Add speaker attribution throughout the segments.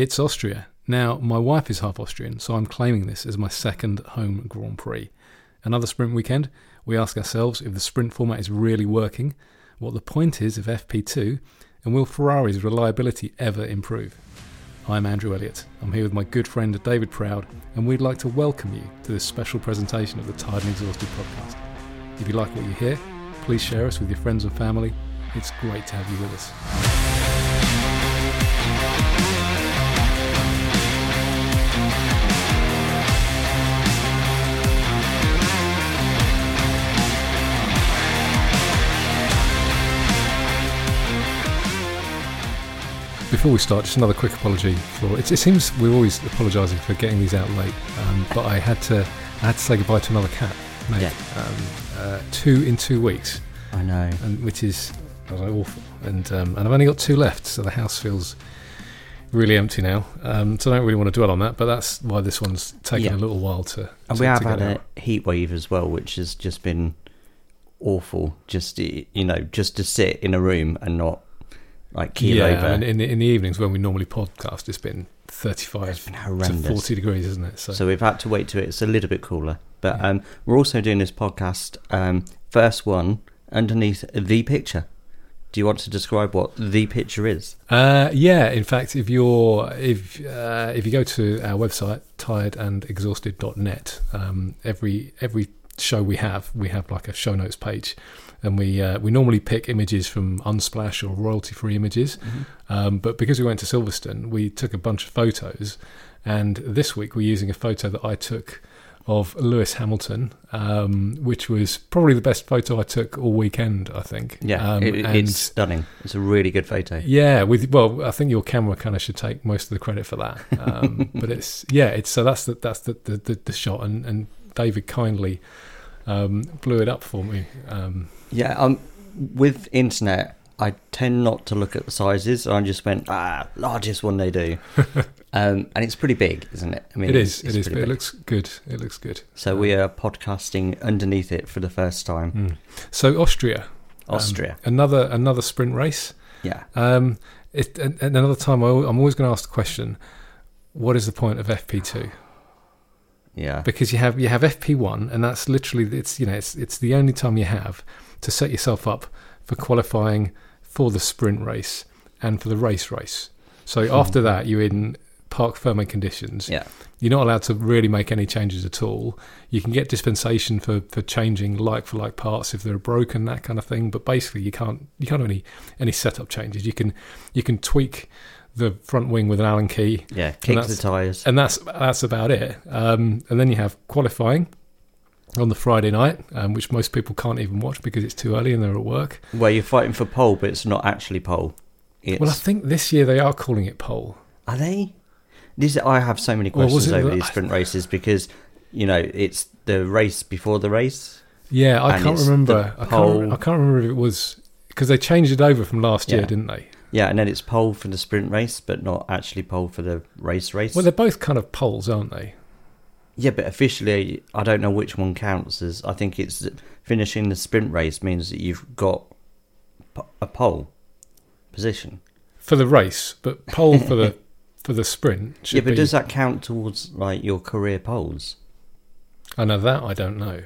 Speaker 1: It's Austria. Now, my wife is half Austrian, so I'm claiming this as my second home Grand Prix. Another sprint weekend, we ask ourselves if the sprint format is really working, what the point is of FP2, and will Ferrari's reliability ever improve? I'm Andrew Elliott. I'm here with my good friend David Proud, and we'd like to welcome you to this special presentation of the Tyred and Exhausted podcast. If you like what you hear, please share us with your friends and family. It's great to have you with us. Before we start, just another quick apology for it. It seems we're always apologising for getting these out late, um, but I had to I had to say goodbye to another cat, mate.
Speaker 2: Yeah.
Speaker 1: Um, uh, two in two weeks,
Speaker 2: I know.
Speaker 1: and which is I was like, awful. And um, and I've only got two left, so the house feels really empty now. Um, so I don't really want to dwell on that, but that's why this one's taken
Speaker 2: Yeah.
Speaker 1: a little while to.
Speaker 2: And
Speaker 1: to-
Speaker 2: we have had
Speaker 1: get
Speaker 2: a
Speaker 1: out.
Speaker 2: heat wave as well, which has just been awful. Just you know, just to sit in a room and not like keel
Speaker 1: yeah,
Speaker 2: over.
Speaker 1: and in the, in the evenings when we normally podcast, it's been thirty-five
Speaker 2: it's been
Speaker 1: to
Speaker 2: horrendous.
Speaker 1: forty degrees, isn't it? So,
Speaker 2: So we've had to wait till it's a little bit cooler. But
Speaker 1: Yeah.
Speaker 2: um, we're also doing this podcast. Um, first one underneath the picture. Do you want to describe what the picture is?
Speaker 1: Uh, yeah, in fact, if you're if uh, if you go to our website tyredandexhausted.net, um, every every show we have, we have like a show notes page, and we uh, we normally pick images from Unsplash or royalty free images. Um, but because we went to Silverstone, we took a bunch of photos, and this week we're using a photo that I took of Lewis Hamilton, um, which was probably the best photo I took all weekend. I think.
Speaker 2: Yeah,
Speaker 1: um,
Speaker 2: it,
Speaker 1: and-
Speaker 2: it's stunning. It's a really good photo.
Speaker 1: yeah, with well, I think your camera kind of should take most of the credit for that. Um, but it's yeah, it's so that's the that's the the, the, the shot, and and David kindly um, blew it up for me. Um,
Speaker 2: Yeah, um, with internet, I tend not to look at the sizes. I just went, ah, largest one they do, um, and it's pretty big, isn't it? I
Speaker 1: it is,
Speaker 2: it's
Speaker 1: it is, but it looks good. It looks good.
Speaker 2: So we are podcasting underneath it for the first time.
Speaker 1: Mm. So Austria, um,
Speaker 2: Austria,
Speaker 1: another another sprint race.
Speaker 2: yeah,
Speaker 1: Um, it, and, and another time, I, I'm always going to ask the question: What is the point of FP2?
Speaker 2: Yeah,
Speaker 1: because you have you have FP1, and that's literally it's you know it's it's the only time you have to set yourself up for qualifying for the sprint race and for the race race. So
Speaker 2: Hmm.
Speaker 1: after that, you're in parc fermé conditions.
Speaker 2: yeah,
Speaker 1: You're not allowed to really make any changes at all. You can get dispensation for, for changing like for like parts if they're broken, that kind of thing. But basically, you can't you can't do any any setup changes. You can you can tweak the front wing with an Allen key
Speaker 2: yeah. Kick the tires.
Speaker 1: and that's that's about it. Um, and then you have qualifying on the Friday night, um, which most people can't even watch because it's too early and they're at work.
Speaker 2: Where you're fighting for pole, but it's not actually pole. It's,
Speaker 1: Well, I think this year they are calling it pole.
Speaker 2: are they? This I have so many questions
Speaker 1: it
Speaker 2: over
Speaker 1: the-
Speaker 2: these sprint races because you know it's the race before the race.
Speaker 1: Yeah, I can't remember. I can't. I can't remember if it was because they changed it over from last year,
Speaker 2: Yeah.
Speaker 1: didn't they?
Speaker 2: Yeah, and then it's pole for the sprint race, but not actually pole for the race race.
Speaker 1: Well, they're both kind of poles, aren't they?
Speaker 2: yeah, but officially, I don't know which one counts as. I think it's finishing the sprint race means that you've got a pole position.
Speaker 1: For the race, but pole for the for the sprint.
Speaker 2: Yeah, but
Speaker 1: be,
Speaker 2: does that count towards like your career poles?
Speaker 1: I know that. I don't know.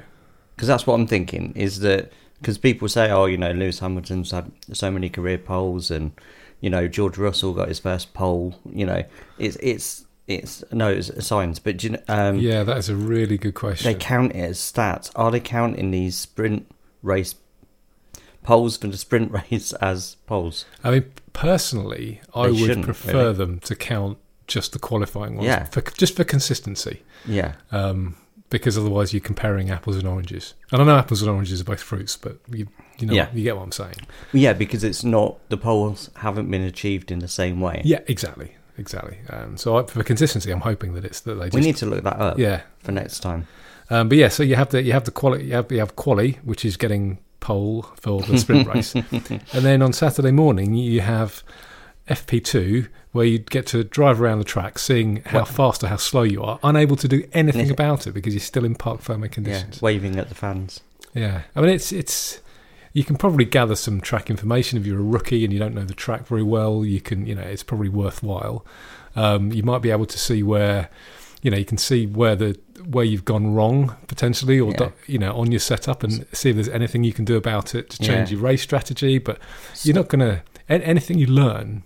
Speaker 2: Because that's what I'm thinking. Is that because people say, oh, you know, Lewis Hamilton's had so many career poles, and you know, George Russell got his first pole. You know, it's it's it's no, it's a science, but do you know, um,
Speaker 1: yeah, that is a really good question.
Speaker 2: they count it as stats. Are they counting these sprint race poles for the sprint race as poles?
Speaker 1: I mean, personally, I
Speaker 2: They
Speaker 1: would prefer
Speaker 2: really.
Speaker 1: them to count just the qualifying ones,
Speaker 2: Yeah.
Speaker 1: for, just for consistency,
Speaker 2: Yeah,
Speaker 1: um, because otherwise you're comparing apples and oranges. And I know apples and oranges are both fruits, but you, you know,
Speaker 2: Yeah.
Speaker 1: you get what I'm saying.
Speaker 2: yeah, because it's not the poles haven't been achieved in the same way.
Speaker 1: Yeah, exactly, exactly. Um, so I, for consistency, I'm hoping that it's that they just
Speaker 2: we need to look that up
Speaker 1: yeah.
Speaker 2: for next time.
Speaker 1: Um, but yeah, so you have the you have the quality you have you have quali, which is getting pole for the sprint race, and then on Saturday morning you have FP2, where you get to drive around the track, seeing how fast or how slow you are, unable to do anything about it because you're still in park
Speaker 2: Yeah,
Speaker 1: conditions.
Speaker 2: waving at the fans.
Speaker 1: Yeah. I mean it's it's you can probably gather some track information if you're a rookie and you don't know the track very well. You can you know it's probably worthwhile. Um, you might be able to see where, you know, you can see where the where you've gone wrong potentially, or
Speaker 2: Yeah.
Speaker 1: you know, on your setup, and see if there's anything you can do about it to change
Speaker 2: Yeah.
Speaker 1: your race strategy. But you're not gonna anything you learn,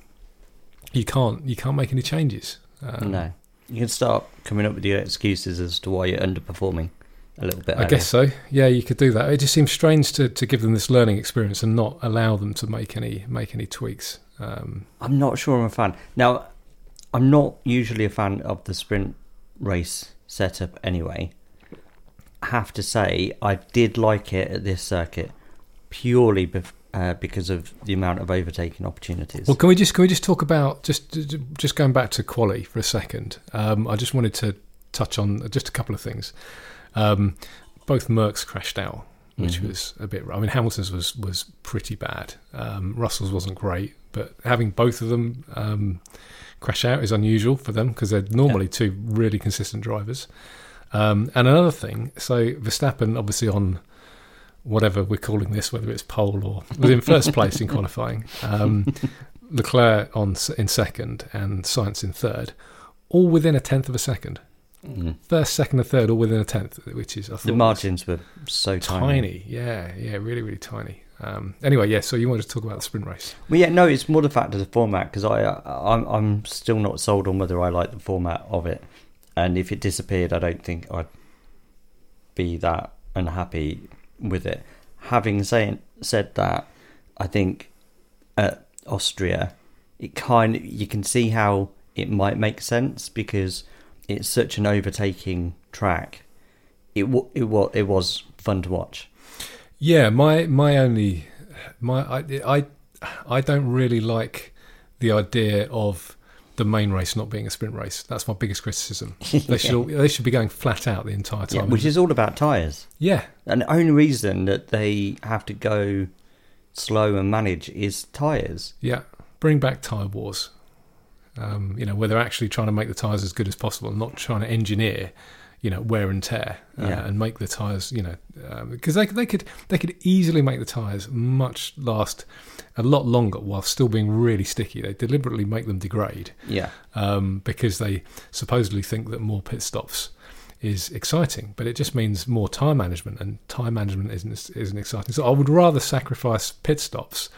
Speaker 1: you can't you can't make any changes. Um,
Speaker 2: no, you can start coming up with your excuses as to why you're underperforming a little bit.
Speaker 1: I
Speaker 2: earlier.
Speaker 1: guess so. Yeah, you could do that. It just seems strange to, to give them this learning experience and not allow them to make any make any tweaks. Um,
Speaker 2: I'm not sure I'm a fan. Now, I'm not usually a fan of the sprint race setup anyway. I have to say, I did like it at this circuit purely bef- uh, because of the amount of overtaking opportunities.
Speaker 1: well, can we just can we just talk about just just going back to quali for a second? Um, I just wanted to touch on just a couple of things. Um, both Mercs crashed out, which
Speaker 2: Mhm.
Speaker 1: was a bit. I mean, Hamilton's was was pretty bad. Um, Russell's wasn't great, but having both of them um, crash out is unusual for them because they're normally two really consistent drivers. Um, and another thing, so Verstappen obviously on whatever we're calling this, whether it's pole or was in first place in qualifying. Um, Leclerc on in second and Sainz in third, all within a tenth of a second.
Speaker 2: Mm.
Speaker 1: First, second, and third, all within a tenth, which is I thought
Speaker 2: The margins were so tiny.
Speaker 1: tiny. Yeah, yeah, really, really tiny. Um, anyway, yeah. So you wanted to talk about the sprint race?
Speaker 2: Well, yeah, no, it's more the fact of the format because I, I'm, I'm still not sold on whether I like the format of it, and if it disappeared, I don't think I'd be that unhappy with it. Having saying said that, I think at Austria, it kind you can see how it might make sense because it's such an overtaking track. It wa- it was it was fun to watch.
Speaker 1: Yeah, my my only my I I, I don't really like the idea of the main race not being a sprint race. That's my biggest criticism. They should all, they should be going flat out the entire time, Yeah,
Speaker 2: which is all about tyres.
Speaker 1: yeah,
Speaker 2: And the only reason that they have to go slow and manage is tyres.
Speaker 1: yeah. Bring back tire wars. Um, you know, where they're actually trying to make the tires as good as possible, not trying to engineer, you know, wear and tear, uh,
Speaker 2: Yeah.
Speaker 1: and make the tires, you know, because they they could they could easily make the tires much last a lot longer while still being really sticky. They deliberately make them degrade.
Speaker 2: Yeah.
Speaker 1: um, because they supposedly think that more pit stops is exciting, but it just means more time management, and time management isn't isn't exciting. So I would rather sacrifice pit stops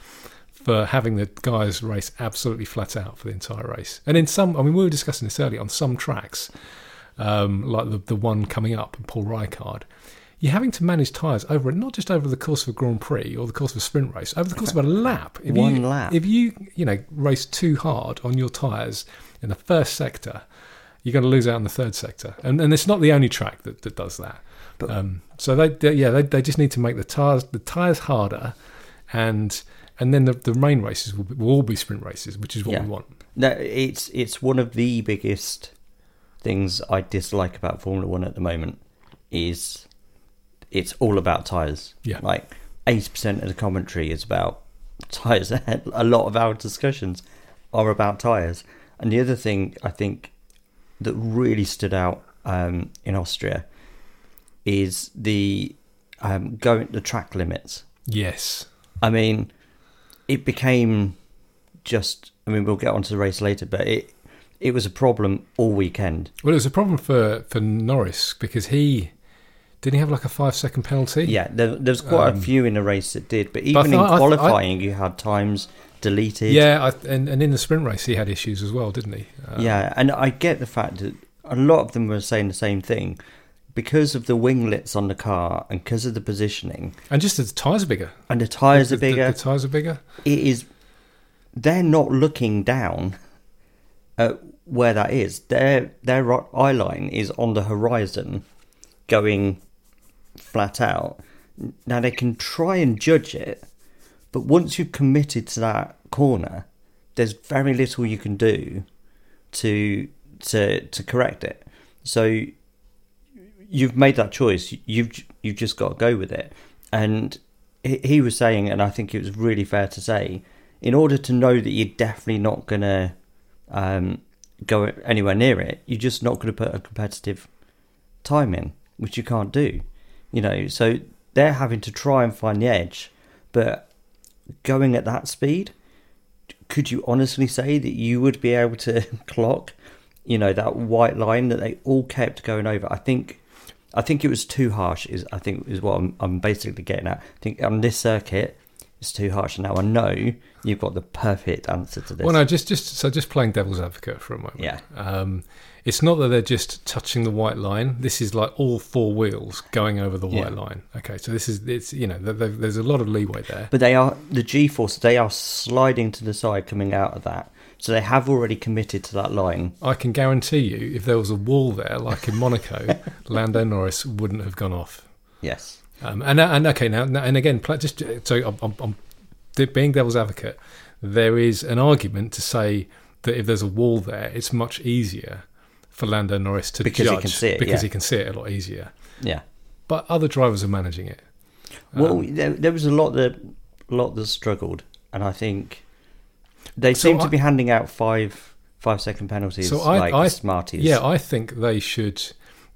Speaker 1: for having the guys race absolutely flat out for the entire race. And in some, I mean, we were discussing this earlier on some tracks, um, like the the one coming up, Paul Ricard. You're having to manage tyres over it, not just over the course of a Grand Prix or the course of a sprint race, over the course of a lap. If
Speaker 2: One
Speaker 1: you,
Speaker 2: lap.
Speaker 1: If you, you know, race too hard on your tyres in the first sector, you're going to lose out in the third sector. And, and it's not the only track that, that does that.
Speaker 2: But-
Speaker 1: um, so they, they yeah, they, they just need to make the tires the tires harder, and and then the, the main races will, be, will all be sprint races, which is what
Speaker 2: Yeah.
Speaker 1: we want.
Speaker 2: No, it's it's one of the biggest things I dislike about Formula One at the moment is it's all about tyres.
Speaker 1: Yeah.
Speaker 2: Like eighty percent of the commentary is about tyres. A lot of our discussions are about tyres. And the other thing I think that really stood out um, in Austria is the um, going the track limits.
Speaker 1: Yes,
Speaker 2: I mean, it became just. I mean, we'll get onto the race later, but it it was a problem all weekend.
Speaker 1: well, it was a problem for for Norris because he didn't he have like a five second penalty.
Speaker 2: Yeah, there, there was quite
Speaker 1: Um,
Speaker 2: a few in the race that did, but
Speaker 1: but I
Speaker 2: even in
Speaker 1: thought- I- I-
Speaker 2: qualifying, you had times deleted.
Speaker 1: yeah, I, and and in the sprint race he had issues as well, didn't he? Um,
Speaker 2: yeah, and I get the fact that a lot of them were saying the same thing because of the winglets on the car and because of the positioning
Speaker 1: and just the tires are bigger,
Speaker 2: and the tires
Speaker 1: The-
Speaker 2: are
Speaker 1: the-
Speaker 2: bigger.
Speaker 1: The, tires are bigger.
Speaker 2: it is they're not looking down at where that is. Their their eye line is on the horizon, going flat out. Now they can try and judge it, but once you've committed to that corner, there's very little you can do to to to correct it. So you've made that choice. You've you've just got to go with it. And he was saying, and I think it was really fair to say, in order to know that you're definitely not gonna um, go anywhere near it, you're just not going to put a competitive time in, which you can't do. You know, so they're having to try and find the edge, but going at that speed, could you honestly say that you would be able to clock you know, that white line that they all kept going over. I think, I think it was too harsh. Is I think is what I'm, I'm basically getting at. I think on this circuit, it's too harsh. And now I know you've got the perfect answer to this.
Speaker 1: Well, no, just just so just playing devil's advocate for a moment.
Speaker 2: Yeah.
Speaker 1: Um, it's not that they're just touching the white line. This is like all four wheels going over the white
Speaker 2: Yeah.
Speaker 1: line. Okay, so this is it's you know th- th- there's a lot of leeway there.
Speaker 2: But they are the G force. They are sliding to the side coming out of that. So they have already committed to that line.
Speaker 1: I can guarantee you, if there was a wall there, like in Monaco, Lando Norris wouldn't have gone off.
Speaker 2: Yes.
Speaker 1: Um, and and okay now, and again, just so I'm, I'm, I'm being devil's advocate, there is an argument to say that if there's a wall there, it's much easier for Lando Norris to
Speaker 2: Because he can see it,
Speaker 1: because
Speaker 2: yeah.
Speaker 1: he can see it a lot easier.
Speaker 2: Yeah.
Speaker 1: But other drivers are managing it.
Speaker 2: Well,
Speaker 1: Um,
Speaker 2: there, there was a lot that lot that struggled, and I think they
Speaker 1: So
Speaker 2: seem
Speaker 1: I-
Speaker 2: to be handing out five five second penalties
Speaker 1: So I-
Speaker 2: like
Speaker 1: I-
Speaker 2: Smarties.
Speaker 1: Yeah, I think they should.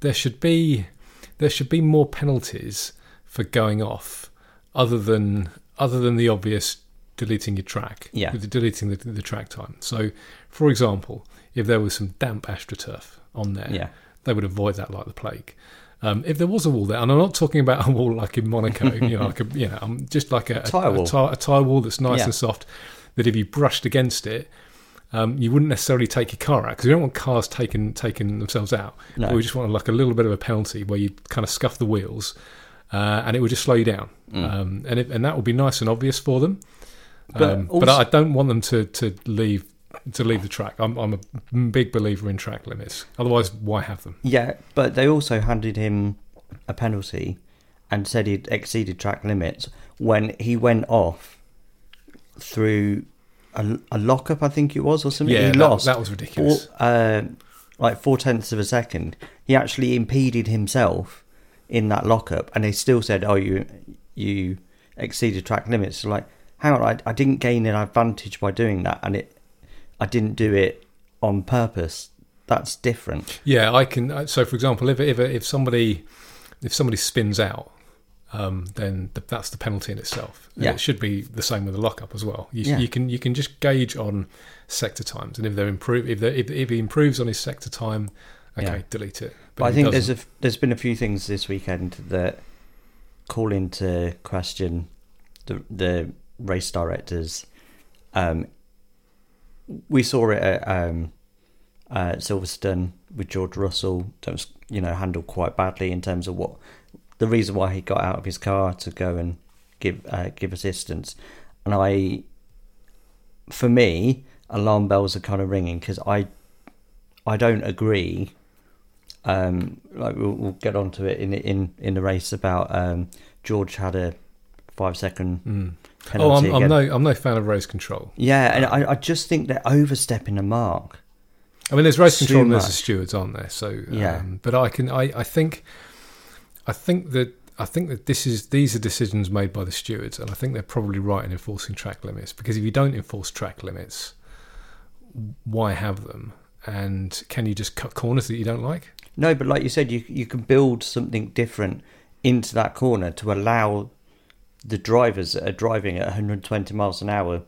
Speaker 1: There should be there should be more penalties for going off, other than other than the obvious deleting your track.
Speaker 2: Yeah.
Speaker 1: deleting the, the track time. So, for example, if there was some damp astroturf on there,
Speaker 2: yeah,
Speaker 1: they would avoid that like the plague. Um, if there was a wall there, and I'm not talking about a wall like in Monaco, you know, like a, you know, I'm just like a, a,
Speaker 2: Tyre wall.
Speaker 1: a, ty- a tyre wall that's nice
Speaker 2: Yeah.
Speaker 1: and soft. That if you brushed against it, um, you wouldn't necessarily take your car out because we don't want cars taking taking themselves out.
Speaker 2: no,
Speaker 1: We just want like a little bit of a penalty where you kind of scuff the wheels, uh, and it would just slow you down.
Speaker 2: Mm.
Speaker 1: Um, and it, and that would be nice and obvious for them.
Speaker 2: But
Speaker 1: um, but I don't want them to, to leave to leave the track. I'm I'm a big believer in track limits. Otherwise, why have them?
Speaker 2: yeah. But they also handed him a penalty and said he'd exceeded track limits when he went off through a, a lockup, I think it was, or something.
Speaker 1: Yeah,
Speaker 2: he
Speaker 1: that,
Speaker 2: lost
Speaker 1: that was
Speaker 2: four,
Speaker 1: ridiculous.
Speaker 2: uh, like four tenths of a second. He actually impeded himself in that lockup, and they still said, "Oh, you you exceeded track limits." So like, hang on, I, I didn't gain an advantage by doing that, and it I didn't do it on purpose. That's different.
Speaker 1: Yeah, I can. uh, So, for example, if if if somebody if somebody spins out, um, then th- that's the penalty in itself. And
Speaker 2: Yeah.
Speaker 1: it should be the same with the lockup as well. You,
Speaker 2: Yeah.
Speaker 1: you can you can just gauge on sector times, and if they're improve if, they're, if if he improves on his sector time, okay,
Speaker 2: Yeah.
Speaker 1: delete it.
Speaker 2: But, I think there's
Speaker 1: doesn't-
Speaker 2: a there's been a few things this weekend that call into question the the race directors. Um, we saw it at um, uh, Silverstone with George Russell. That was you know handled quite badly in terms of what the reason why he got out of his car to go and give uh, give assistance. And I, for me, alarm bells are kind of ringing because I, I don't agree um, like we'll, we'll get onto it in in in the race about um, George had a five second
Speaker 1: Mm. Oh,
Speaker 2: penalty.
Speaker 1: I'm, I'm no I'm no fan of race control.
Speaker 2: yeah, and I, I just think they're overstepping the mark.
Speaker 1: I mean, there's race
Speaker 2: Too
Speaker 1: control and there's the stewards, aren't there? So um,
Speaker 2: Yeah.
Speaker 1: But I can I, I think I think that I think that this is these are decisions made by the stewards, and I think they're probably right in enforcing track limits because if you don't enforce track limits, why have them? And can you just cut corners that you don't like?
Speaker 2: No, but like you said, you you can build something different into that corner to allow the drivers that are driving at 120 miles an hour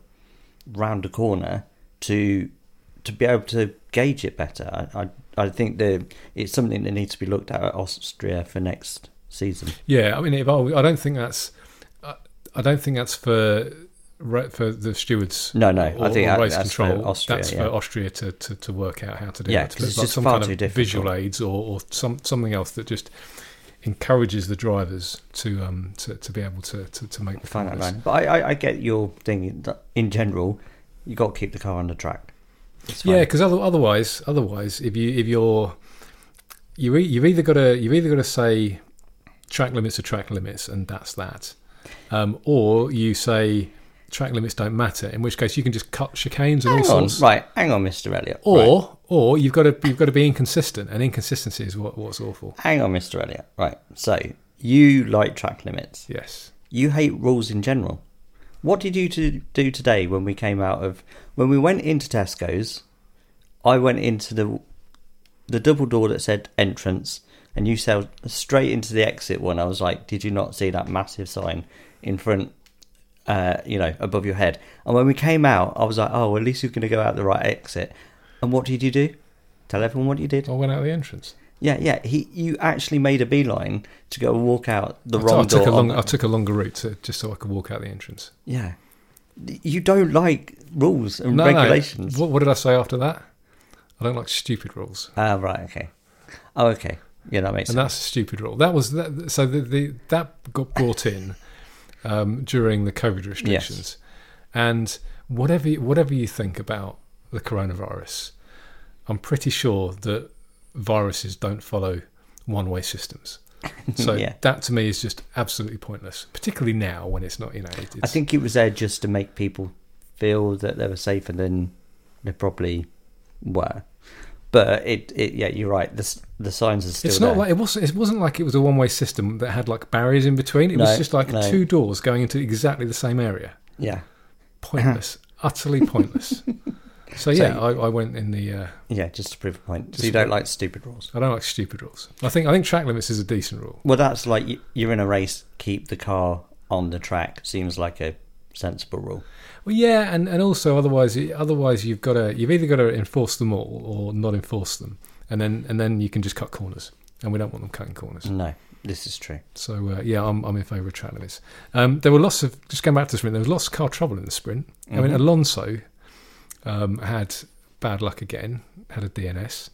Speaker 2: round a corner to to be able to gauge it better. I I, I think that it's something that needs to be looked at at Austria for next season.
Speaker 1: Yeah, I mean, I, I don't think that's I don't think that's for ra- for the stewards.
Speaker 2: No, no,
Speaker 1: or,
Speaker 2: I think
Speaker 1: or race
Speaker 2: that's for
Speaker 1: control.
Speaker 2: Austria,
Speaker 1: that's
Speaker 2: yeah.
Speaker 1: for Austria to, to, to work out how to do
Speaker 2: Yeah,
Speaker 1: it.
Speaker 2: 'cause it's
Speaker 1: like
Speaker 2: just
Speaker 1: some
Speaker 2: far
Speaker 1: kind
Speaker 2: too
Speaker 1: of
Speaker 2: difficult.
Speaker 1: visual aids or, or some something else that just encourages the drivers to um to, to be able to, to, to make the
Speaker 2: Find that line. But I, I, I get your thing in general. You got to keep the car on the track.
Speaker 1: Yeah, because otherwise, otherwise, if you if you're you you've either got to you've either got to say track limits are track limits, and that's that, um, or you say track limits don't matter. In which case, you can just cut chicanes and
Speaker 2: hang
Speaker 1: all
Speaker 2: on,
Speaker 1: sorts.
Speaker 2: right? Hang on, Mister Elliott.
Speaker 1: Or
Speaker 2: Right.
Speaker 1: or you've got to you've got to be inconsistent, and inconsistency is what what's awful.
Speaker 2: hang on, Mister Elliott. Right. So you like track limits.
Speaker 1: Yes.
Speaker 2: You hate rules in general. What did you to do today when we came out of when we went into Tesco's? I went into the the double door that said entrance, and you sailed straight into the exit one. I was like, did you not see that massive sign in front? Uh, you know, above your head. And when we came out, I was like, oh, at least you're going to go out the right exit. And what did you do? Tell everyone what you did.
Speaker 1: I went out the entrance.
Speaker 2: Yeah, yeah. He, you actually made a beeline to go walk out the
Speaker 1: I
Speaker 2: wrong
Speaker 1: I took
Speaker 2: door.
Speaker 1: a long, I took a longer route to, just so I could walk out the entrance.
Speaker 2: yeah. You don't like rules and
Speaker 1: No,
Speaker 2: regulations.
Speaker 1: No. What, what did I say after that? I don't like stupid rules,
Speaker 2: Ah, right. Okay. Oh, okay. Yeah, that makes
Speaker 1: and
Speaker 2: sense.
Speaker 1: And that's a stupid rule. That was that. So the, the that got brought in um, during the COVID restrictions, and whatever you- whatever you think about the coronavirus, I'm pretty sure that viruses don't follow one way systems. So
Speaker 2: Yeah.
Speaker 1: that to me is just absolutely pointless, particularly now when it's not. You know, it, it's,
Speaker 2: I think it was there just to make people feel that they were safer than they probably were. But it, it yeah, you're right. The the signs are still
Speaker 1: It's
Speaker 2: there.
Speaker 1: not like it wasn't. It wasn't like it was a one-way system that had like barriers in between. It was just like
Speaker 2: no.
Speaker 1: two doors going into exactly the same area.
Speaker 2: yeah,
Speaker 1: Pointless, utterly pointless. So yeah, I, I went in the. Uh,
Speaker 2: yeah. Just to prove a point. So you don't like stupid rules.
Speaker 1: I don't like stupid rules. I think I think track limits is a decent rule.
Speaker 2: Well, that's like you're in a race. Keep the car on the track. Seems like a sensible rule.
Speaker 1: Well, yeah, and, and also otherwise, otherwise you've got to you've either got to enforce them all or not enforce them, and then and then you can just cut corners, and we don't want them cutting corners.
Speaker 2: No, this is true.
Speaker 1: So uh, yeah, I'm I'm in favour of track limits. Um, there were lots of just going back to the sprint. There was lots of car trouble in the sprint. I mean,
Speaker 2: Mhm.
Speaker 1: Alonso um, had bad luck again. Had a DNS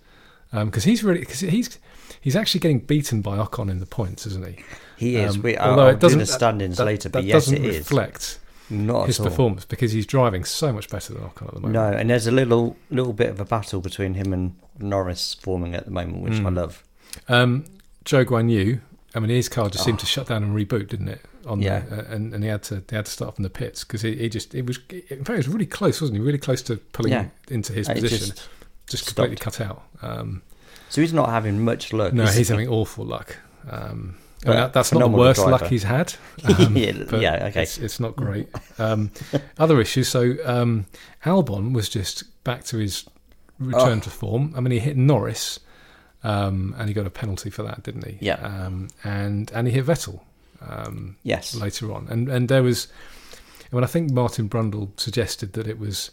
Speaker 1: because he's really because he's he's actually getting beaten by Ocon in the points, isn't he?
Speaker 2: He is.
Speaker 1: Um,
Speaker 2: we,
Speaker 1: although
Speaker 2: I'll
Speaker 1: it
Speaker 2: do
Speaker 1: doesn't-
Speaker 2: the standings
Speaker 1: That-
Speaker 2: later,
Speaker 1: that
Speaker 2: but yes,
Speaker 1: doesn't
Speaker 2: it is.
Speaker 1: reflect
Speaker 2: Not
Speaker 1: his performance because he's driving so much better than Ocon at the moment.
Speaker 2: No, and there's a little little bit of a battle between him and Norris forming at the moment, which I
Speaker 1: Mm.
Speaker 2: love.
Speaker 1: Um, Zhou Guanyu, I mean, his car just seemed
Speaker 2: Oh.
Speaker 1: to shut down and reboot, didn't it? On
Speaker 2: Yeah.
Speaker 1: the, uh, and and he had to he had to start from the pits because he, he just it was in fact it was really close, wasn't he? Really close to pulling
Speaker 2: Yeah.
Speaker 1: into his
Speaker 2: It
Speaker 1: position,
Speaker 2: just-
Speaker 1: just, completely cut out. Um,
Speaker 2: So he's not having much luck.
Speaker 1: no, he's
Speaker 2: he?
Speaker 1: having awful luck. Um, I mean, that, that's not the worst
Speaker 2: driver.
Speaker 1: luck he's had. Um,
Speaker 2: yeah, yeah, okay.
Speaker 1: It's, it's not great. Um, other issues. So um, Albon was just back to his return
Speaker 2: Oh.
Speaker 1: to form. I mean, he hit Norris, um, and he got a penalty for that, didn't he?
Speaker 2: Yeah.
Speaker 1: Um, and and he hit Vettel um,
Speaker 2: Yes.
Speaker 1: later on, and and there was. I mean, I think Martin Brundle suggested that it was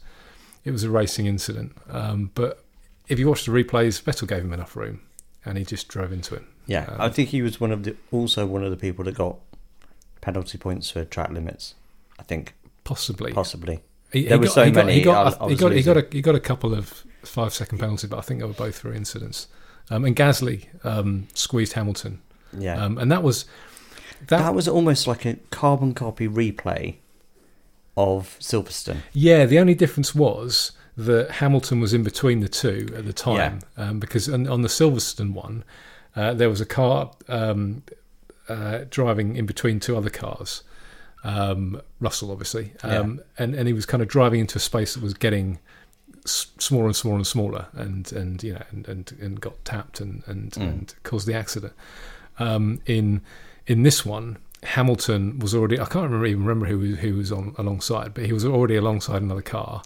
Speaker 1: it was a racing incident, um, but if you watch the replays, Vettel gave him enough room, and he just drove into it.
Speaker 2: Yeah,
Speaker 1: Um,
Speaker 2: I think he was one of the also one of the people that got penalty points for track limits. I think
Speaker 1: Possibly,
Speaker 2: possibly.
Speaker 1: He,
Speaker 2: There
Speaker 1: he
Speaker 2: were
Speaker 1: got,
Speaker 2: so
Speaker 1: he got,
Speaker 2: many,
Speaker 1: He got,
Speaker 2: I- I
Speaker 1: he got, he got, a, he got a couple of five second penalties, but I think they were both for incidents. Um, and Gasly um, squeezed Hamilton,
Speaker 2: Yeah,
Speaker 1: um, and that was that.
Speaker 2: that was almost like a carbon copy replay of Silverstone.
Speaker 1: yeah, the only difference was that Hamilton was in between the two at the time, um, because on, on the Silverstone one, uh, there was a car um, uh, driving in between two other cars. Um, Russell, obviously, um, and and he was kind of driving into a space that was getting s- smaller and smaller and smaller, and and you know, and and, and got tapped and and,
Speaker 2: Mm.
Speaker 1: and caused the accident. Um, in in this one, Hamilton was already. I can't remember even remember who was- who was on alongside, but he was already alongside another car,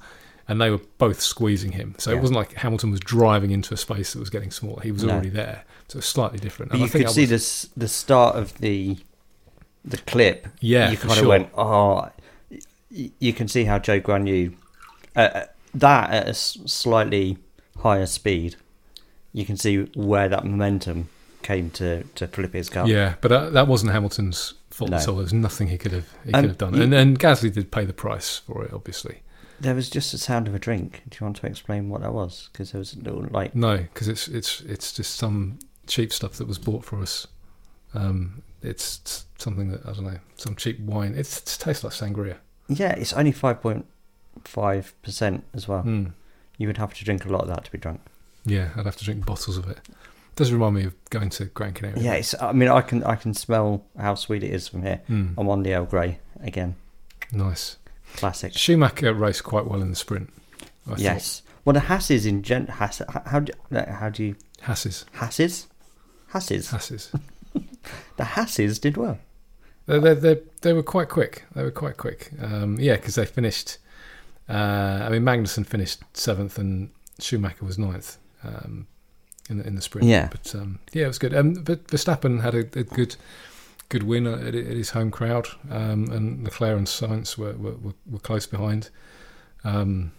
Speaker 1: and they were both squeezing him. So
Speaker 2: Yeah.
Speaker 1: it wasn't like Hamilton was driving into a space that was getting smaller. He was
Speaker 2: No.
Speaker 1: already there, so slightly different.
Speaker 2: But
Speaker 1: And I
Speaker 2: you
Speaker 1: think
Speaker 2: could
Speaker 1: that
Speaker 2: see
Speaker 1: was-
Speaker 2: this the start of the the clip.
Speaker 1: Yeah,
Speaker 2: you kind of went, oh, you can see how Zhou Guanyu, uh, uh, that at a slightly higher speed, you can see where that momentum came to to flip his car.
Speaker 1: Yeah, but uh, that wasn't Hamilton's fault
Speaker 2: No.
Speaker 1: at all. There's nothing he could have he
Speaker 2: Um,
Speaker 1: could have done,
Speaker 2: you-
Speaker 1: and and Gasly did pay the price for it, obviously.
Speaker 2: There was just the sound of a drink. Do you want to explain what that was? Because there was a little like,
Speaker 1: No, because it's it's it's just some cheap stuff that was bought for us. Um, it's something that I don't know, some cheap wine. It's, it tastes like sangria.
Speaker 2: yeah, it's only five point five percent as well.
Speaker 1: Mm.
Speaker 2: You would have to drink a lot of that to be drunk.
Speaker 1: Yeah, I'd have to drink bottles of it. it does remind me of going to Gran Canaria.
Speaker 2: Yeah, it's. I mean, I can I can smell how sweet it is from here.
Speaker 1: Mm,
Speaker 2: I'm on the Earl Grey again.
Speaker 1: nice.
Speaker 2: Classic.
Speaker 1: Schumacher raced quite well in the sprint. I
Speaker 2: yes. Well, the Hasses in gen. Haas, how do how do you.
Speaker 1: Hasses,
Speaker 2: Hasses? Hasses.
Speaker 1: Hasses.
Speaker 2: The Hasses did well.
Speaker 1: They, they, they, were quite quick. They were quite quick. Um, yeah, because they finished. Uh, I mean, Magnussen finished seventh, and Schumacher was ninth um, in the in the sprint.
Speaker 2: Yeah.
Speaker 1: but um, yeah, it was good. Um, but Verstappen had a, a good good win at, his home crowd, um, and Leclerc and Sainz were, were, were, were close behind. Um,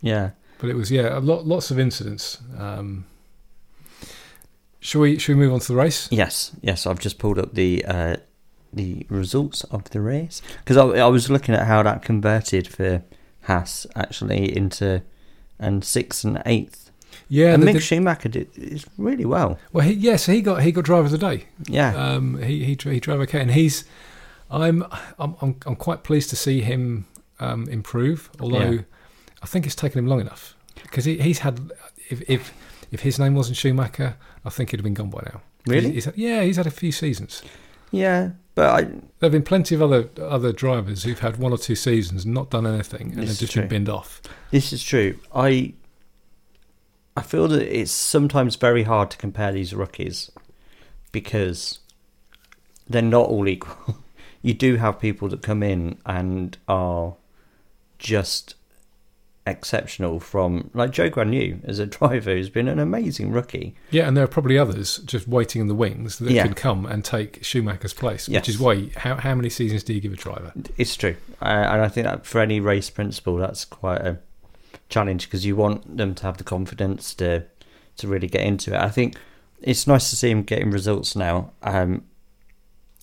Speaker 2: Yeah.
Speaker 1: but it was yeah, a lot, lots of incidents. Um, should we should we move on to the race?
Speaker 2: Yes, yes. I've just pulled up the uh, the results of the race because I, I was looking at how that converted for Haas actually into and sixth and eighth.
Speaker 1: Yeah,
Speaker 2: and Mick
Speaker 1: did-
Speaker 2: Schumacher did is really well.
Speaker 1: well, he, yes, he got he got driver of the day.
Speaker 2: Yeah,
Speaker 1: Um, he he he drove okay, and he's I'm I'm I'm, I'm quite pleased to see him um, improve. Although
Speaker 2: Yeah.
Speaker 1: I think it's taken him long enough because he, he's had if if if his name wasn't Schumacher, I think he'd have been gone by now.
Speaker 2: Really?
Speaker 1: He's had, yeah, he's had a few seasons.
Speaker 2: yeah. But I
Speaker 1: There have been plenty of other other drivers who've had one or two seasons, not done anything, and
Speaker 2: is
Speaker 1: just been binned off.
Speaker 2: This is true. I I feel that it's sometimes very hard to compare these rookies because they're not all equal. You do have people that come in and are just exceptional from like Zhou Guanyu as a driver who's been an amazing rookie.
Speaker 1: Yeah, and there are probably others just waiting in the wings that
Speaker 2: Yeah.
Speaker 1: can come and take Schumacher's place.
Speaker 2: Yes.
Speaker 1: Which is why how how many seasons do you give a driver?
Speaker 2: It's true. Uh, and I think that for any race principal that's quite a challenge because you want them to have the confidence to to really get into it. I think it's nice to see him getting results now. Um,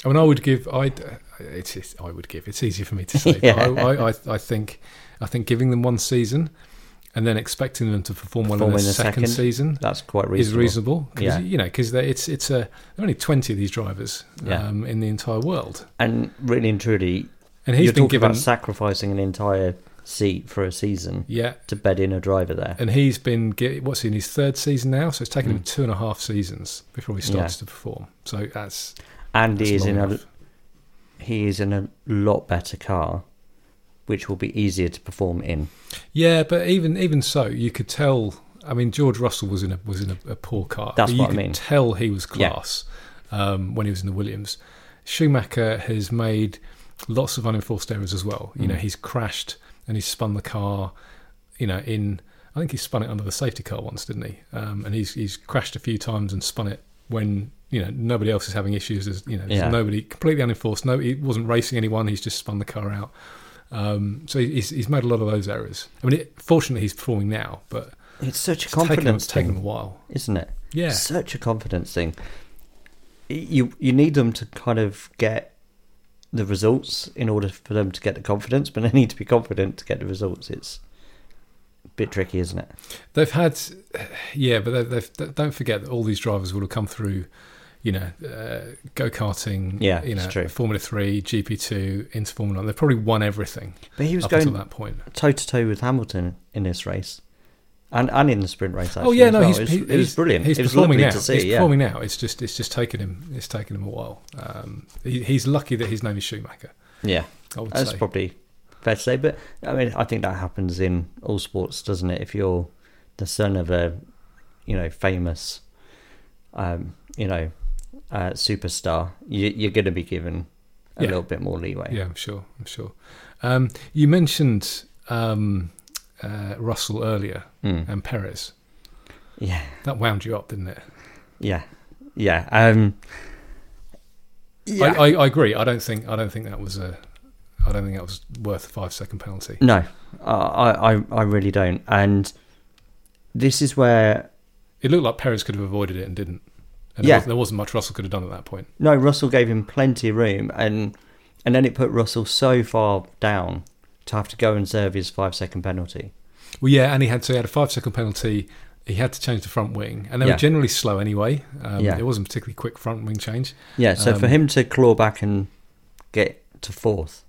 Speaker 1: I mean, I would give. I it's, it's I would give. It's easy for me to say.
Speaker 2: Yeah.
Speaker 1: I, I, I, think I think giving them one season and then expecting them to perform well
Speaker 2: Perform
Speaker 1: in
Speaker 2: in the
Speaker 1: second,
Speaker 2: second.
Speaker 1: season
Speaker 2: that's quite reasonable.
Speaker 1: is
Speaker 2: reasonable.
Speaker 1: reasonable. Cause,
Speaker 2: Yeah.
Speaker 1: you know, because it's it's a there are only twenty of these drivers
Speaker 2: Yeah.
Speaker 1: um, in the entire world,
Speaker 2: And really and truly,
Speaker 1: and he's
Speaker 2: you're
Speaker 1: been
Speaker 2: talking
Speaker 1: given
Speaker 2: about sacrificing an entire seat for a season
Speaker 1: yeah.
Speaker 2: to bed in a driver there.
Speaker 1: And he's been what's he, in his third season now, so it's taken him
Speaker 2: Mm.
Speaker 1: two and a half seasons before he starts
Speaker 2: Yeah.
Speaker 1: to perform. So that's,
Speaker 2: And
Speaker 1: that's
Speaker 2: is in a he is in a lot better car, which will be easier to perform in.
Speaker 1: Yeah, but even even so, you could tell. I mean, George Russell was in a was in a, a poor car.
Speaker 2: That's what I
Speaker 1: could
Speaker 2: mean.
Speaker 1: Tell he was
Speaker 2: Yeah.
Speaker 1: class um, when he was in the Williams. Schumacher has made lots of unenforced errors as well. You know,
Speaker 2: Mm.
Speaker 1: he's crashed and he's spun the car. You know, in I think he spun it under the safety car once, didn't he? Um, and he's he's crashed a few times and spun it when you know nobody else is having issues. There's, you know,
Speaker 2: Yeah.
Speaker 1: nobody completely unenforced. No, he wasn't racing anyone. He's just spun the car out. Um, so he's he's made a lot of those errors. I mean, it, fortunately, he's performing now, but
Speaker 2: It's such a
Speaker 1: it's taken,
Speaker 2: confidence
Speaker 1: it's taken a
Speaker 2: thing,
Speaker 1: while.
Speaker 2: isn't it?
Speaker 1: Yeah,
Speaker 2: Such a confidence thing. You you need them to kind of get the results in order for them to get the confidence, but they need to be confident to get the results. It's a bit tricky, isn't it?
Speaker 1: they've had, yeah, but they've, they've, don't forget that all these drivers will have come through. You know, uh, go karting.
Speaker 2: Yeah,
Speaker 1: you know,
Speaker 2: true.
Speaker 1: Formula Three, GP Two, into Formula One. They've probably won everything
Speaker 2: But he was
Speaker 1: up
Speaker 2: going
Speaker 1: until that point.
Speaker 2: toe to toe with Hamilton in this race, and and in the sprint race. Actually,
Speaker 1: oh yeah, no,
Speaker 2: well.
Speaker 1: he's,
Speaker 2: it was,
Speaker 1: he-
Speaker 2: it was
Speaker 1: he's-
Speaker 2: brilliant.
Speaker 1: He's
Speaker 2: it was
Speaker 1: performing now.
Speaker 2: see.
Speaker 1: he's
Speaker 2: yeah,
Speaker 1: performing now. It's just it's just taken him. It's taken him a while. Um, he, he's lucky that his name is Schumacher.
Speaker 2: yeah, that's
Speaker 1: say.
Speaker 2: probably fair to say. But I mean, I think that happens in all sports, doesn't it? If you're the son of a, you know, famous, um, you know, uh, superstar, you, you're going to be given a
Speaker 1: Yeah.
Speaker 2: little bit more leeway.
Speaker 1: Yeah, I'm sure. I'm sure. Um, you mentioned um, uh, Russell earlier
Speaker 2: Mm.
Speaker 1: and Perez.
Speaker 2: yeah,
Speaker 1: That wound you up, didn't it?
Speaker 2: yeah, yeah. Um, yeah.
Speaker 1: I, I, I agree. I don't think I don't think that was a I don't think that was worth a five second penalty.
Speaker 2: No, I, I, I really don't. And this is where
Speaker 1: It looked like Perez could have avoided it and didn't. And
Speaker 2: Yeah.
Speaker 1: there, was, there wasn't much Russell could have done at that point.
Speaker 2: no Russell gave him plenty of room, and and then it put Russell so far down to have to go and serve his five second penalty.
Speaker 1: Well, yeah, and he had to he had a five second penalty. He had to change the front wing, and they
Speaker 2: Yeah.
Speaker 1: were generally slow anyway. Um,
Speaker 2: Yeah.
Speaker 1: It wasn't particularly quick front wing change.
Speaker 2: Yeah, so for
Speaker 1: Um,
Speaker 2: him to claw back and get to fourth,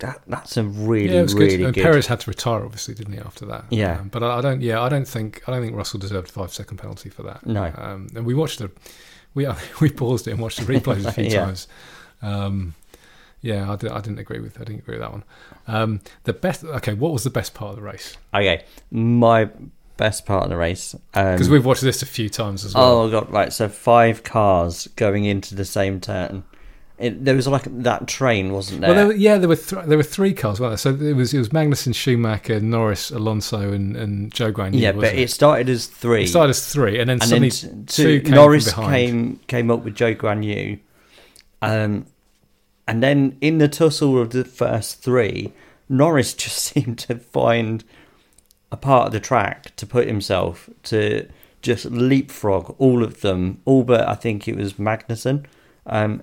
Speaker 2: that that's a really
Speaker 1: yeah,
Speaker 2: really
Speaker 1: good. And
Speaker 2: good.
Speaker 1: Perez had to retire, obviously, didn't he? After that,
Speaker 2: Yeah.
Speaker 1: Um, but I, I don't. Yeah, I don't think. I don't think Russell deserved a five second penalty for that.
Speaker 2: No.
Speaker 1: Um, and we watched the. We we paused it and watched the replays a few
Speaker 2: Yeah.
Speaker 1: times. Um, yeah, I, did, I didn't agree with. I didn't agree with that one. Um, the best. Okay, what was the best part of the race?
Speaker 2: Okay, my best part of the race
Speaker 1: Because
Speaker 2: um,
Speaker 1: we've watched this a few times as well.
Speaker 2: Oh god, right. So five cars going into the same turn. It, there was like that train, wasn't there?
Speaker 1: Well, there were, yeah, there were th- there were three cars. Weren't there? So it was it was Magnussen, Schumacher, Norris, Alonso, and, and Zhou Guanyu.
Speaker 2: yeah, but
Speaker 1: wasn't
Speaker 2: it started as three.
Speaker 1: It started as three, and then
Speaker 2: and
Speaker 1: suddenly
Speaker 2: then t-
Speaker 1: two
Speaker 2: two,
Speaker 1: came
Speaker 2: Norris came came up with Zhou Guanyu, um, and then in the tussle of the first three, Norris just seemed to find a part of the track to put himself to just leapfrog all of them, all but I think it was Magnussen. Um,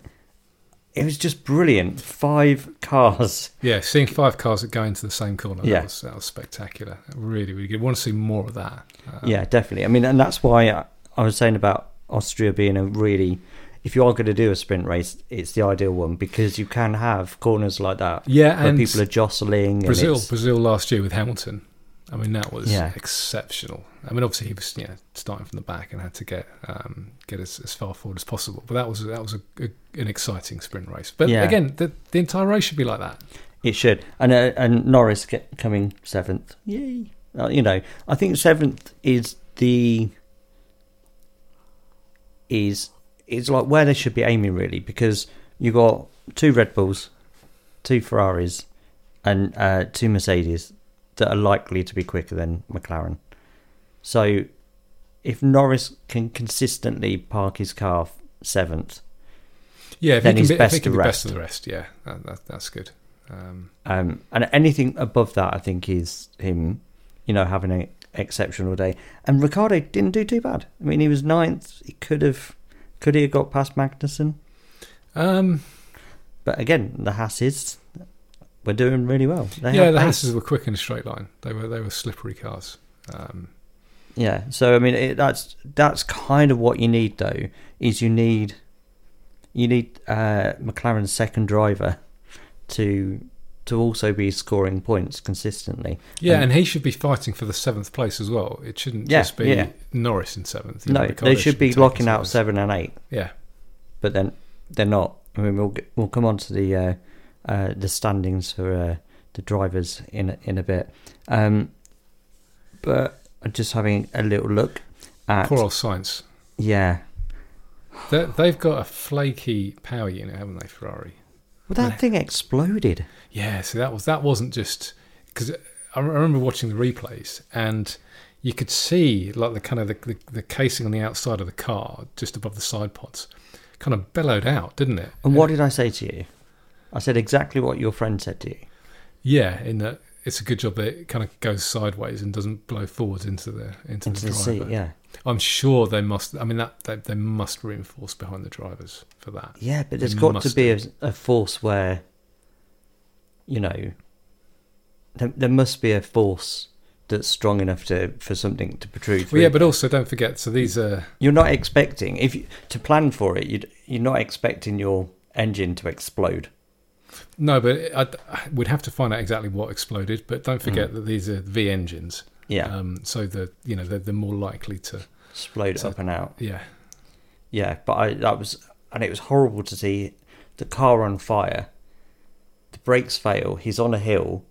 Speaker 2: it was just brilliant. Five cars.
Speaker 1: Yeah, seeing five cars that go into the same corner.
Speaker 2: Yeah.
Speaker 1: That was, that was spectacular. Really, really good. want to see more of that. Um,
Speaker 2: yeah, definitely. I mean, and that's why I, I was saying about Austria being a really, if you are going to do a sprint race, it's the ideal one because you can have corners like that
Speaker 1: Yeah,
Speaker 2: where
Speaker 1: and
Speaker 2: people are jostling.
Speaker 1: Brazil, Brazil last year with Hamilton. I mean, that was
Speaker 2: Yeah.
Speaker 1: exceptional. I mean, obviously he was starting from the back and had to get um, get as, as far forward as possible. But that was that was a, a, an exciting sprint race. But
Speaker 2: Yeah.
Speaker 1: again, the, the entire race should be like that.
Speaker 2: It should, and uh, and Norris get, coming seventh. Yay! Uh, you know, I think seventh is the is is like where they should be aiming really because you got two Red Bulls, two Ferraris, and uh, two Mercedes that are likely to be quicker than McLaren. So, if Norris can consistently park his car seventh,
Speaker 1: Yeah, if
Speaker 2: Then
Speaker 1: he
Speaker 2: he's
Speaker 1: can be,
Speaker 2: best
Speaker 1: he can
Speaker 2: of
Speaker 1: be
Speaker 2: the
Speaker 1: best
Speaker 2: rest.
Speaker 1: of the rest, yeah, that, that, that's good. Um,
Speaker 2: Um, and anything above that, I think, is him, you know, having an exceptional day. And Ricciardo didn't do too bad. I mean, he was ninth. He could have, could he have got past Magnussen?
Speaker 1: um,
Speaker 2: But again, the Hasses were doing really well. They
Speaker 1: yeah, the
Speaker 2: pace.
Speaker 1: Hasses were quick in a straight line. They were they were slippery cars. Um,
Speaker 2: Yeah. So I mean, it, that's that's kind of what you need, though. Is you need you need uh, McLaren's second driver to to also be scoring points consistently.
Speaker 1: yeah,
Speaker 2: Um,
Speaker 1: and he should be fighting for the seventh place as well. It shouldn't
Speaker 2: Yeah,
Speaker 1: just be
Speaker 2: yeah.
Speaker 1: Norris in seventh. You know,
Speaker 2: No, they should be locking out seven and eight.
Speaker 1: Yeah,
Speaker 2: but then they're not. I mean, we'll get, we'll come on to the uh, uh, the standings for uh, the drivers in a, in a bit. Um, but I'm just having a little look at
Speaker 1: poor old Sainz.
Speaker 2: yeah.
Speaker 1: They- They've got a flaky power unit, haven't they, Ferrari?
Speaker 2: Well, that thing exploded.
Speaker 1: Yeah, so that was that wasn't just because I remember watching the replays and you could see like the kind of the, the, the casing on the outside of the car just above the side pods kind of bellowed out, didn't it?
Speaker 2: And what did I say to you? I said exactly what your friend said to you.
Speaker 1: Yeah, in that it's a good job that it kind of goes sideways and doesn't blow forwards into the into,
Speaker 2: Into
Speaker 1: the
Speaker 2: the
Speaker 1: driver.
Speaker 2: seat, yeah,
Speaker 1: I'm sure they must. I mean, that they, they must reinforce behind the drivers for that.
Speaker 2: yeah. But there's
Speaker 1: They
Speaker 2: got to be a, a force where, you know, there, there must be a force that's strong enough to for something to protrude.
Speaker 1: Well, yeah, but also don't forget. So these are
Speaker 2: you're not expecting if you, to plan for it. You you're not expecting your engine to explode.
Speaker 1: No, but I, we'd have to find out exactly what exploded. But don't forget that these are V engines.
Speaker 2: Mm. Yeah,
Speaker 1: Um, so the you know they're, they're more likely to
Speaker 2: explode
Speaker 1: so-
Speaker 2: up and out.
Speaker 1: yeah
Speaker 2: Yeah, but I that was and it was horrible to see the car on fire. The brakes fail. He's on a hill.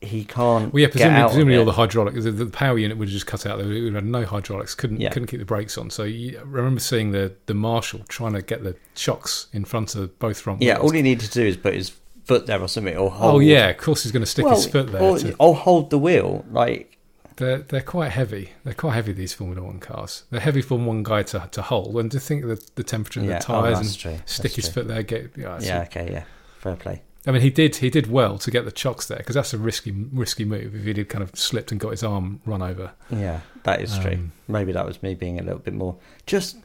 Speaker 2: He can't.
Speaker 1: well yeah presumably, presumably all the hydraulic the, the power unit would have just cut out. There would have had no hydraulics. Couldn't
Speaker 2: Yeah.
Speaker 1: couldn't keep the brakes on. So you, I remember seeing the the marshal trying to get the shocks in front of both front
Speaker 2: Yeah,
Speaker 1: wheels.
Speaker 2: all he needed to do is put his foot there or something, or oh, hold.
Speaker 1: oh yeah, of course he's going to stick
Speaker 2: well,
Speaker 1: his foot there.
Speaker 2: or,
Speaker 1: to-
Speaker 2: or hold the wheel. Like
Speaker 1: They're they're quite heavy. They're quite heavy. These Formula One cars. They're heavy for one guy to to hold. And to think that the temperature of
Speaker 2: yeah,
Speaker 1: the
Speaker 2: oh,
Speaker 1: tires
Speaker 2: that's
Speaker 1: and
Speaker 2: true.
Speaker 1: stick
Speaker 2: That's
Speaker 1: his
Speaker 2: true.
Speaker 1: foot there. Get yeah.
Speaker 2: Yeah, okay, yeah, fair play.
Speaker 1: I mean, he did he did well to get the chocks there because that's a risky risky move. If he did kind of slipped and got his arm run over.
Speaker 2: Yeah, that is true.
Speaker 1: Um,
Speaker 2: Maybe that was me being a little bit more. Just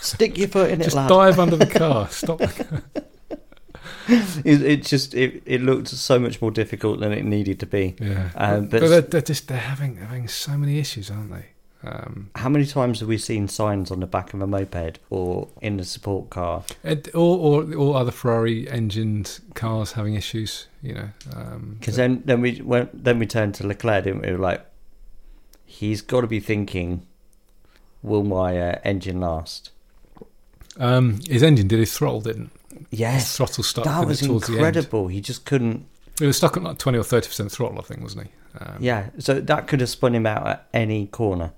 Speaker 2: stick your foot in it,
Speaker 1: Just
Speaker 2: lad.
Speaker 1: dive under the car. Stop. The car.
Speaker 2: It, it just it, it looked so much more difficult than it needed to be.
Speaker 1: Yeah,
Speaker 2: Um,
Speaker 1: but,
Speaker 2: but-
Speaker 1: they're, they're just they're having they're having so many issues, aren't they? Um,
Speaker 2: How many times have we seen Sainz on the back of a moped or in the support car?
Speaker 1: and all or other Ferrari engined cars having issues. You know, um,
Speaker 2: Because then then we went then we turned to Leclerc, didn't we? We like, he's got to be thinking, will my uh, engine last?
Speaker 1: um, his engine did his throttle didn't. His
Speaker 2: Yes,
Speaker 1: throttle stuck.
Speaker 2: that was incredible. He just couldn't.
Speaker 1: He was stuck at like twenty or thirty percent throttle, I think, wasn't he? Um,
Speaker 2: Yeah, so that could have spun him out at any corner.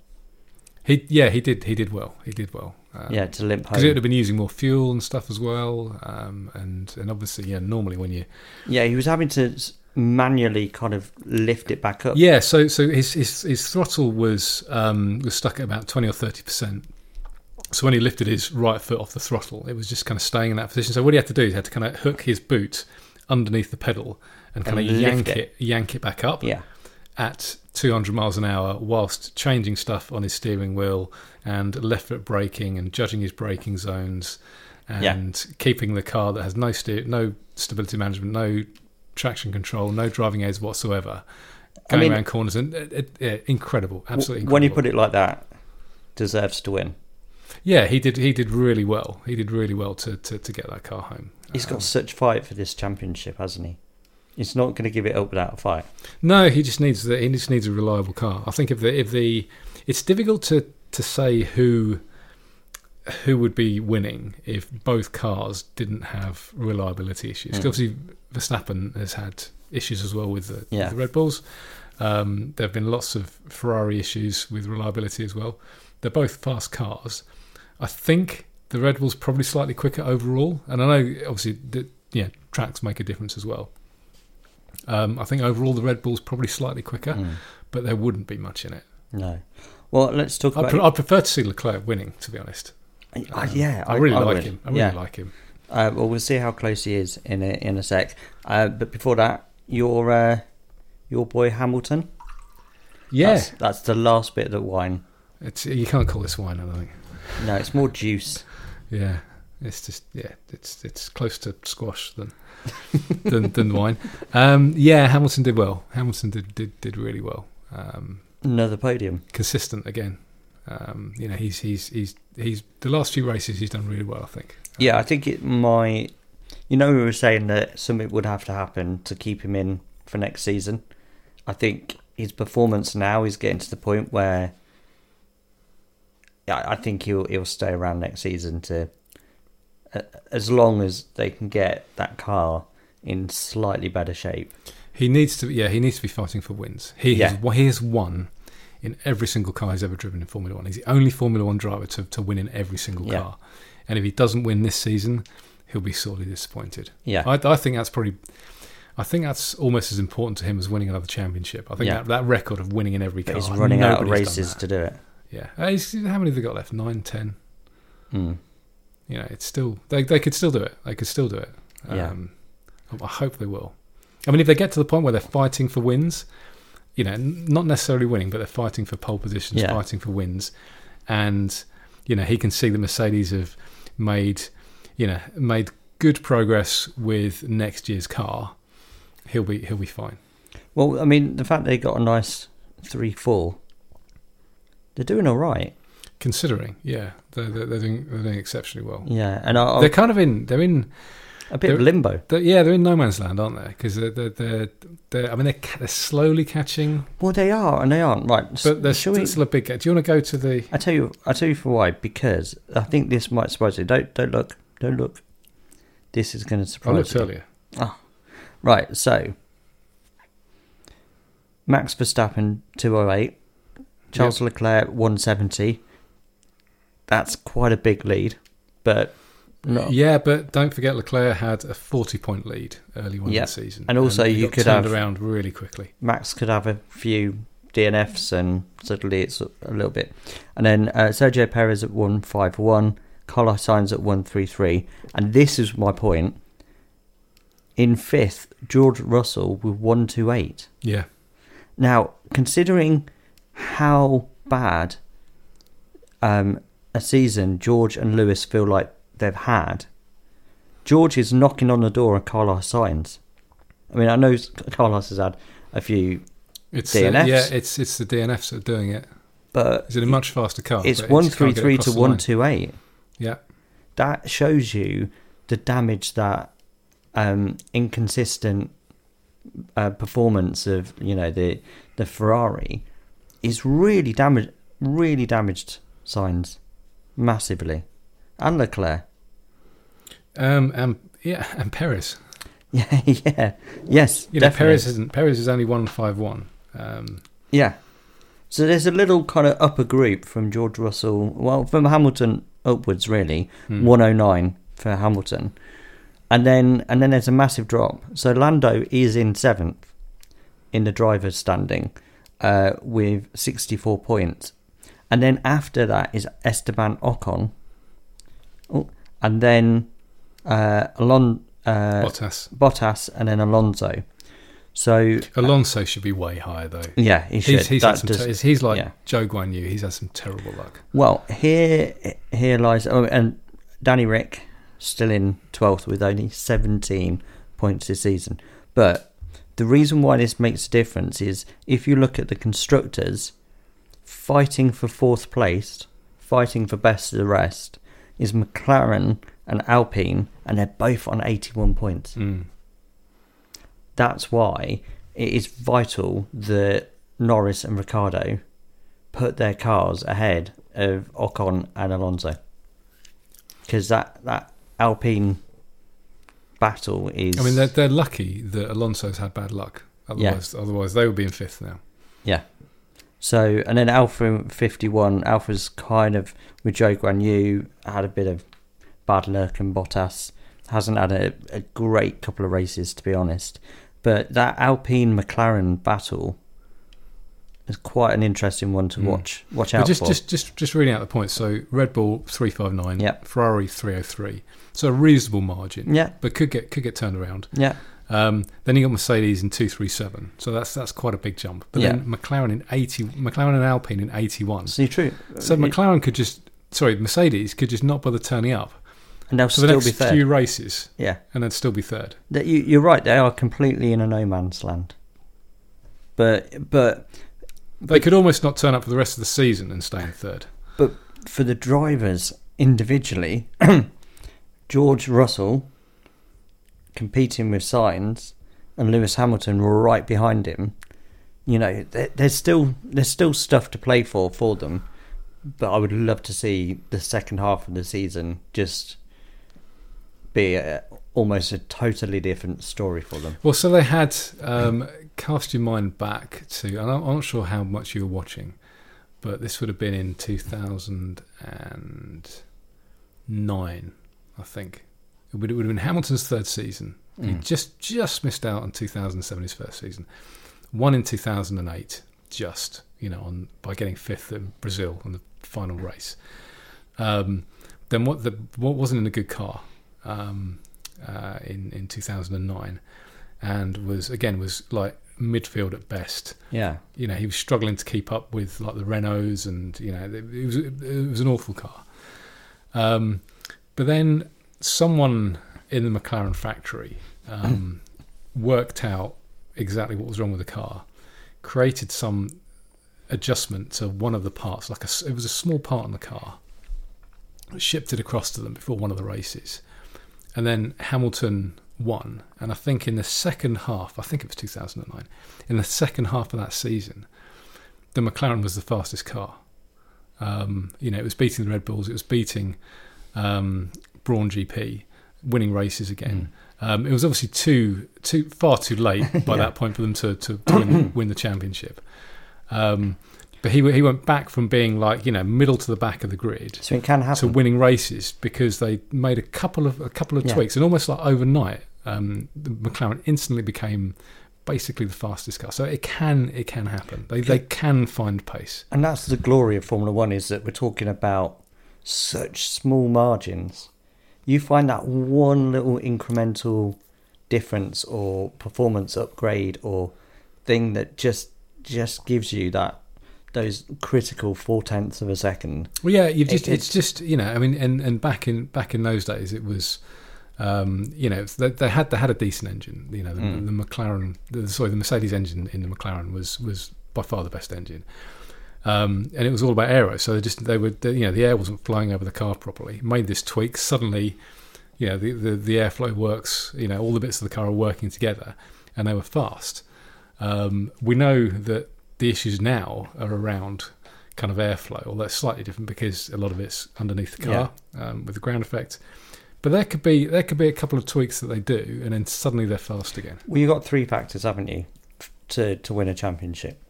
Speaker 1: He yeah he did he did well he did well. Um,
Speaker 2: yeah, to limp home
Speaker 1: because it would have been using more fuel and stuff as well. Um, and and obviously yeah normally when you
Speaker 2: Yeah, he was having to manually kind of lift it back up.
Speaker 1: yeah so so his his, his throttle was um, was stuck at about twenty or thirty percent. So when he lifted his right foot off the throttle, it was just kind of staying in that position. So what he had to do is he had to kind of hook his boot underneath the pedal and kind
Speaker 2: And
Speaker 1: of yank
Speaker 2: lift
Speaker 1: it. yank it back up
Speaker 2: yeah,
Speaker 1: at 200 miles an hour whilst changing stuff on his steering wheel and left foot braking and judging his braking zones and keeping the car that has no steer, no stability management, no traction control, no driving aids whatsoever,
Speaker 2: I
Speaker 1: going
Speaker 2: mean-
Speaker 1: around corners and it, it, yeah, incredible, absolutely.
Speaker 2: when you put it like that, deserves to win.
Speaker 1: yeah, he did. He did really well. He did really well to to, to get that car home.
Speaker 2: He's got um, such fight for this championship, hasn't he? He's not going to give it up without a fight.
Speaker 1: No, he just needs the, he just needs a reliable car. I think if the if the it's difficult to to say who who would be winning if both cars didn't have reliability issues.
Speaker 2: Mm.
Speaker 1: Obviously, Verstappen has had issues as well with the, with the Red Bulls. Um, there have been lots of Ferrari issues with reliability as well. They're both fast cars. I think the Red Bull's probably slightly quicker overall, and I know obviously the, yeah tracks make a difference as well. Um, I think overall the Red Bull's probably slightly quicker,
Speaker 2: Mm.
Speaker 1: but there wouldn't be much in it.
Speaker 2: No. Well, let's talk
Speaker 1: I
Speaker 2: about.
Speaker 1: pre- I'd prefer to see Leclerc winning, to be honest.
Speaker 2: I-
Speaker 1: Um,
Speaker 2: yeah,
Speaker 1: I, really like
Speaker 2: would.
Speaker 1: him. I really
Speaker 2: yeah.
Speaker 1: like him.
Speaker 2: Uh, well, we'll see how close he is in a, in a sec. Uh, but before that, your uh, your boy Hamilton.
Speaker 1: Yeah,
Speaker 2: That's, that's the last bit of the wine.
Speaker 1: it's you can't call this wine. I don't think.
Speaker 2: No, it's more juice.
Speaker 1: Yeah, it's just yeah, it's it's close to squash than than, than wine. Um, yeah, Hamilton did well. Hamilton did did, did really well. Um,
Speaker 2: Another podium.
Speaker 1: consistent again. Um, you know, he's he's he's he's the last few races he's done really well. I think.
Speaker 2: Yeah, I think it might. You know, we were saying that something would have to happen to keep him in for next season. I think his performance now is getting to the point where, yeah, I think he'll he'll stay around next season to, as long as they can get that car in slightly better shape.
Speaker 1: He needs to, yeah, he needs to be fighting for wins. He
Speaker 2: Yeah.
Speaker 1: has, he has won in every single car he's ever driven in Formula One. He's the only Formula One driver to, to win in every single
Speaker 2: Yeah.
Speaker 1: car. And if he doesn't win this season, he'll be sorely disappointed.
Speaker 2: Yeah,
Speaker 1: I, I think that's probably, I think that's almost as important to him as winning another championship. I think
Speaker 2: Yeah.
Speaker 1: that, that record of winning in every
Speaker 2: but
Speaker 1: car.
Speaker 2: he's running out of races to do it.
Speaker 1: Yeah, Uh, he's- how many have they got left? Nine, ten.
Speaker 2: Mm.
Speaker 1: You know, it's still they they could still do it. They could still do it.
Speaker 2: Yeah.
Speaker 1: Um, I hope they will. I mean, if they get to the point where they're fighting for wins, you know, n- not necessarily winning, but they're fighting for pole positions,
Speaker 2: Yeah.
Speaker 1: fighting for wins, and you know, he can see the Mercedes have made, you know, made good progress with next year's car. He'll be he'll be fine.
Speaker 2: Well, I mean, the fact they got a nice three four, they're doing all right.
Speaker 1: Considering, yeah, they're they're, they're doing they're doing exceptionally well.
Speaker 2: Yeah, and I,
Speaker 1: They're kind of in they're in
Speaker 2: a bit of limbo.
Speaker 1: They're, yeah, they're in no man's land, aren't they? Because they're, they're, they're, I mean, they're, they're slowly catching,
Speaker 2: Well, they are and they aren't. Right,
Speaker 1: but there's
Speaker 2: shall we-
Speaker 1: still a big. Do you want to go to the?
Speaker 2: I tell you, I tell you for why. Because I think this might surprise you. Don't don't look, don't look. This is going to
Speaker 1: I
Speaker 2: surprise
Speaker 1: looked
Speaker 2: you.
Speaker 1: earlier. Ah.
Speaker 2: Right, so Max Verstappen two oh eight, Charles Leclerc one seventy. That's quite a big lead, but no.
Speaker 1: Yeah, but don't forget Leclerc had a 40 point lead early on
Speaker 2: Yeah,
Speaker 1: in the season,
Speaker 2: and also
Speaker 1: he
Speaker 2: you could
Speaker 1: turned
Speaker 2: have-
Speaker 1: around really quickly.
Speaker 2: Max could have a few DNFs and suddenly it's a a little bit. And then uh, Sergio Perez at 151, Carlos Sainz at 133. And this is my point. In fifth, George Russell with 128.
Speaker 1: Yeah,
Speaker 2: Now, considering how bad um, a season George and Lewis feel like they've had, George is knocking on the door of Carlos Sainz. I mean, I know Carlos has had a few,
Speaker 1: it's uh,
Speaker 2: DNFs?
Speaker 1: yeah, it's it's the DNFs that are doing it.
Speaker 2: but
Speaker 1: It's in a much faster car.
Speaker 2: it's
Speaker 1: it
Speaker 2: one three three to
Speaker 1: the
Speaker 2: one two eight.
Speaker 1: Yeah,
Speaker 2: That shows you the damage that um, inconsistent uh, performance of you know the the Ferrari is really damaged. Really damaged Sainz massively, and Leclerc.
Speaker 1: um, and yeah, and Perez.
Speaker 2: Yeah, yeah, yes,
Speaker 1: You know,
Speaker 2: definitely.
Speaker 1: Perez isn't. Perez is only one five one. Um,
Speaker 2: Yeah. So there's a little kind of upper group from George Russell, well, from Hamilton upwards, really.
Speaker 1: hmm.
Speaker 2: 109 for Hamilton. And then and then there's a massive drop. So Lando is in seventh in the driver's standing uh, with 64 points. And then after that is Esteban Ocon. Oh, and then uh, Alon, uh,
Speaker 1: Bottas.
Speaker 2: Bottas and then Alonso. So
Speaker 1: Alonso should be way higher though.
Speaker 2: yeah, he should.
Speaker 1: He's, he's,
Speaker 2: That
Speaker 1: had some
Speaker 2: does-
Speaker 1: ter- he's like
Speaker 2: yeah.
Speaker 1: Zhou Guanyu. He's had some terrible luck.
Speaker 2: Well, here here lies oh, and Danny Ric still in twelfth with only seventeen points this season. But the reason why this makes a difference is if you look at the constructors fighting for fourth place, fighting for best of the rest, is McLaren and Alpine, and they're both on eighty-one points.
Speaker 1: Mm.
Speaker 2: That's why it is vital that Norris and Ricciardo put their cars ahead of Ocon and Alonso. Because that, that Alpine battle is.
Speaker 1: I mean, they're, they're lucky that Alonso's had bad luck. Otherwise, otherwise they would be in fifth now.
Speaker 2: Yeah. So, and then Alpha 51, Alpha's kind of, with Zhou Guanyu, had a bit of bad luck, and Bottas hasn't had a, a great couple of races, to be honest. But that Alpine McLaren battle is quite an interesting one to
Speaker 1: Mm.
Speaker 2: watch. Watch
Speaker 1: But
Speaker 2: out
Speaker 1: just,
Speaker 2: for.
Speaker 1: just, just, just reading out the points. So Red Bull three five nine. Ferrari three oh three. So a reasonable margin.
Speaker 2: yeah,
Speaker 1: But could get could get turned around.
Speaker 2: yeah,
Speaker 1: Um, then you got Mercedes in two three seven. So that's that's quite a big jump. But then McLaren in eighty. McLaren and Alpine in eighty one.
Speaker 2: see, true.
Speaker 1: So
Speaker 2: It-
Speaker 1: McLaren could just sorry Mercedes could just not bother turning up
Speaker 2: and they'll
Speaker 1: for the
Speaker 2: still
Speaker 1: next
Speaker 2: be third.
Speaker 1: few races
Speaker 2: Yeah,
Speaker 1: and then still be third.
Speaker 2: that you, you're right. They are completely in a no man's land. But but
Speaker 1: They could almost not turn up for the rest of the season and stay in third.
Speaker 2: But for the drivers individually, George Russell competing with Sainz and Lewis Hamilton were right behind him. You know, there's still there's still stuff to play for for them, but I would love to see the second half of the season just be a, almost a totally different story for them.
Speaker 1: Well, so they had um, cast your mind back to, and I'm not sure how much you were watching, but this would have been in 2009, I think. It would, it would have been Hamilton's third season. He
Speaker 2: Mm.
Speaker 1: just just missed out on 2007, his first season. One in 2008, just you know, on by getting fifth in Brazil on the final race. Um, then what the what wasn't in a good car um, uh, in in 2009, and was again was like midfield at best.
Speaker 2: Yeah,
Speaker 1: You know, he was struggling to keep up with like the Renaults, and you know, it, it was it was an awful car. Um, but then someone in the McLaren factory um, worked out exactly what was wrong with the car, created some adjustment to one of the parts, like a, it was a small part in the car, shipped it across to them before one of the races, and then Hamilton won. And I think in the second half, I think it was 2009, in the second half of that season, the McLaren was the fastest car. Um, you know, it was beating the Red Bulls, it was beating um, Braun GP, winning races again. Um, it was obviously too too far too late by
Speaker 2: Yeah.
Speaker 1: that point for them to to, to win, win the championship. Um, but he he went back from being like you know middle to the back of the grid
Speaker 2: so it can happen.
Speaker 1: to winning races because they made a couple of a couple of
Speaker 2: Yeah.
Speaker 1: tweaks and almost like overnight, um, the McLaren instantly became basically the fastest car. So it can it can happen. They they can find pace.
Speaker 2: And that's the glory of Formula One is that we're talking about such small margins. You find that one little incremental difference or performance upgrade or thing that just just gives you that those critical four tenths of a second.
Speaker 1: Well, yeah, you've
Speaker 2: It-
Speaker 1: just it's
Speaker 2: it's-
Speaker 1: just you know I mean and and back in back in those days it was. Um, you know, they, they had they had a decent engine. You know, the,
Speaker 2: Mm.
Speaker 1: the McLaren, the, sorry, the Mercedes engine in the McLaren was was by far the best engine. Um, and it was all about aero. So they just they were you know the air wasn't flying over the car properly. Made this tweak suddenly, you know the, the the airflow works. You know all the bits of the car are working together, and they were fast. Um, we know that the issues now are around kind of airflow, although it's slightly different because a lot of it's underneath the car um, with the ground effect. But there could be there could be a couple of tweaks that they do, and then suddenly they're fast again.
Speaker 2: Well, you've got three factors, haven't you, to to win a championship?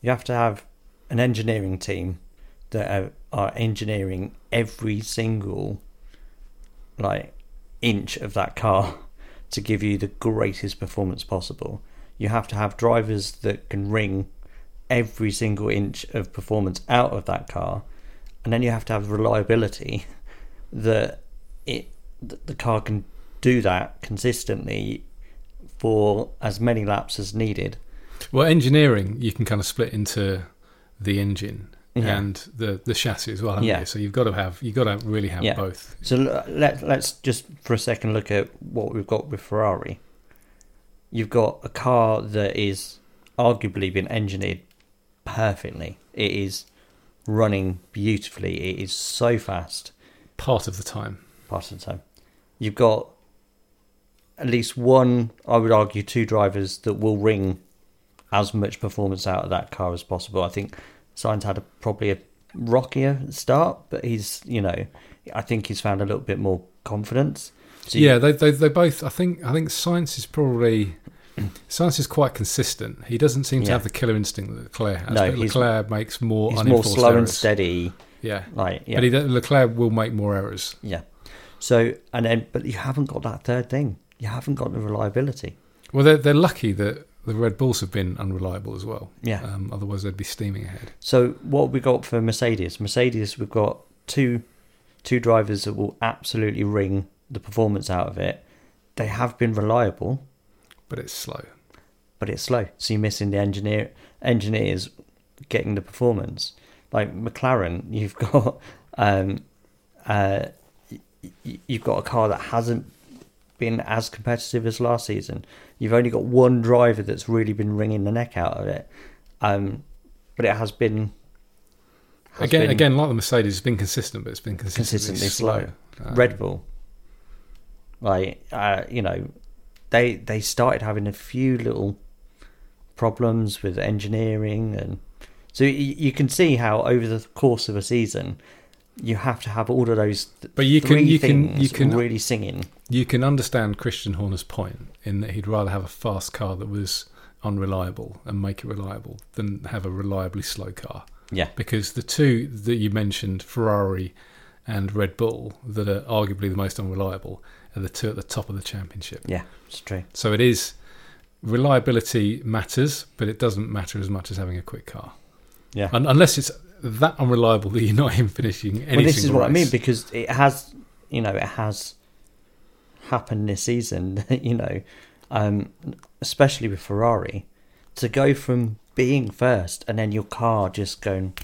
Speaker 2: You have to have an engineering team that are, are engineering every single like inch of that car to give you the greatest performance possible. You have to have drivers that can wring every single inch of performance out of that car, and then you have to have reliability that it th- the car can do that consistently for as many laps as needed.
Speaker 1: Well, engineering you can kind of split into the engine
Speaker 2: Yeah.
Speaker 1: and the the chassis as well. Haven't
Speaker 2: Yeah.
Speaker 1: you? So you've got to have you've got to really have
Speaker 2: Yeah.
Speaker 1: both.
Speaker 2: So let let's just for a second look at what we've got with Ferrari. You've got a car that is arguably been engineered perfectly. It is running beautifully. It is so fast
Speaker 1: Part of the time.
Speaker 2: part of the time. You've got at least one, I would argue, two drivers that will wring as much performance out of that car as possible. I think Sainz had a, probably a rockier start, but he's, you know, I think he's found a little bit more confidence. So
Speaker 1: yeah, they, they they both. I think I think Sainz is probably Sainz is quite consistent. He doesn't seem to
Speaker 2: Yeah.
Speaker 1: have the killer instinct that Leclerc has.
Speaker 2: No,
Speaker 1: but Leclerc makes more
Speaker 2: he's more slow and steady.
Speaker 1: Yeah,
Speaker 2: Like, yeah,
Speaker 1: but he, Leclerc will make more errors.
Speaker 2: yeah. So and then, but you haven't got that third thing. You haven't got the reliability.
Speaker 1: Well, they're they're lucky that the Red Bulls have been unreliable as well.
Speaker 2: Yeah.
Speaker 1: Um, otherwise, they'd be steaming ahead.
Speaker 2: So what we got for Mercedes? Mercedes, we've got two two drivers that will absolutely wring the performance out of it. They have been reliable,
Speaker 1: But it's slow.
Speaker 2: but it's slow. So you're missing the engineer engineers getting the performance. Like McLaren, you've got um, uh, you've got a car that hasn't been as competitive as last season. You've only got one driver that's really been wringing the neck out of it, um, but it has been has
Speaker 1: again,
Speaker 2: been
Speaker 1: again, like the Mercedes, it's been consistent, but it's been consistently,
Speaker 2: Consistently
Speaker 1: slow. Um,
Speaker 2: Red Bull. Like uh, you know, they they started having a few little problems with engineering, and so you can see how over the course of a season, you have to have all of those. th-
Speaker 1: But you can- you can- you can-
Speaker 2: really singing.
Speaker 1: You can understand Christian Horner's point in that he'd rather have a fast car that was unreliable and make it reliable than have a reliably slow car.
Speaker 2: Yeah,
Speaker 1: Because the two that you mentioned, Ferrari and Red Bull, that are arguably the most unreliable, are the two at the top of the championship.
Speaker 2: yeah, it's true.
Speaker 1: So it is reliability matters, but it doesn't matter as much as having a quick car.
Speaker 2: Yeah.
Speaker 1: Un- unless it's that unreliable that you're not even finishing any
Speaker 2: well, this is what I mean because it has, you know, it has happened this season. You know, um, especially with Ferrari, to go from being first and then your car just going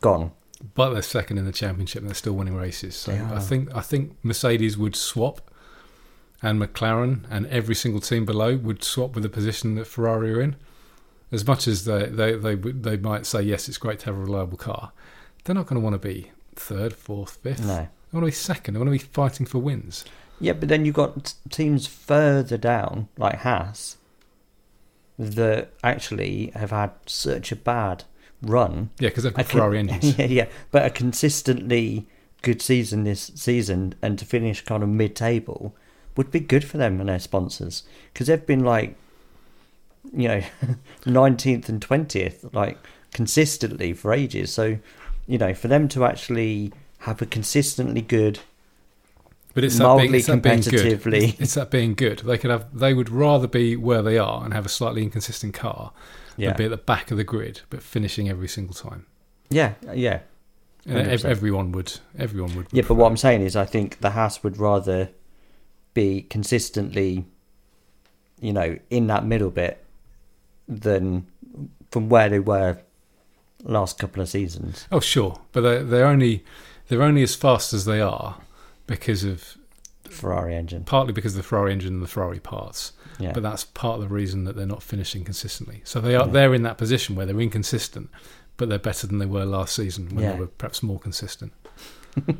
Speaker 2: gone.
Speaker 1: but they're second in the championship and they're still winning races. So I think I think Mercedes would swap, and McLaren and every single team below would swap with the position that Ferrari are in. As much as they they they they might say yes, it's great to have a reliable car, they're not going to want to be third, fourth, fifth.
Speaker 2: No.
Speaker 1: They want to be second. They want to be fighting for wins.
Speaker 2: Yeah, but then you've got teams further down, like Haas, that actually have had such a bad run.
Speaker 1: Yeah, because they've got
Speaker 2: con-
Speaker 1: Ferrari engines.
Speaker 2: yeah, yeah, but a consistently good season this season and to finish kind of mid-table would be good for them and their sponsors because they've been like, you know, 19th and 20th like consistently for ages. So, you know, for them to actually have a consistently good
Speaker 1: But it's that, being,
Speaker 2: Mildly
Speaker 1: it's that being good. It's, it's that being good. They could have. They would rather be where they are and have a slightly inconsistent car
Speaker 2: yeah
Speaker 1: than be at the back of the grid, but finishing every single time.
Speaker 2: yeah yeah
Speaker 1: And everyone would. Everyone would.
Speaker 2: Yeah, but what I'm saying is, I think the Haas would rather be consistently, you know, in that middle bit than from where they were last couple of seasons.
Speaker 1: Oh, sure, but they're, they're only they're only as fast as they are because of
Speaker 2: Ferrari engine.
Speaker 1: partly because of the Ferrari engine and the Ferrari parts.
Speaker 2: Yeah,
Speaker 1: But that's part of the reason that they're not finishing consistently. So they are
Speaker 2: Yeah.
Speaker 1: they're in that position where they're inconsistent, but they're better than they were last season when
Speaker 2: Yeah.
Speaker 1: they were perhaps more consistent.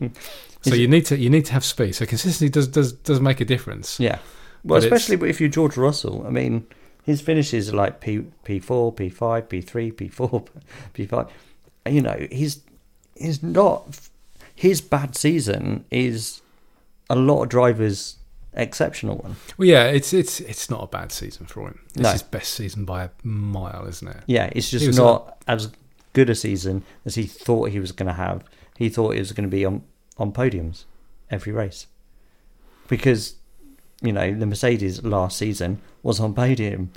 Speaker 1: so you need to you need to have speed. So consistency does does does make a difference.
Speaker 2: yeah. Well,
Speaker 1: But
Speaker 2: especially if you're George Russell. I mean, his finishes are like P P four, P five, P three, P four, P five. You know, he's he's not. His bad season is a lot of drivers' exceptional one.
Speaker 1: Well, yeah, it's it's it's not a bad season for him. It's
Speaker 2: No.
Speaker 1: his best season by a mile, isn't it?
Speaker 2: Yeah, it's just not as good a season as he thought he was going to have. He thought he was going to be on, on podiums every race. Because, you know, the Mercedes last season was on podium.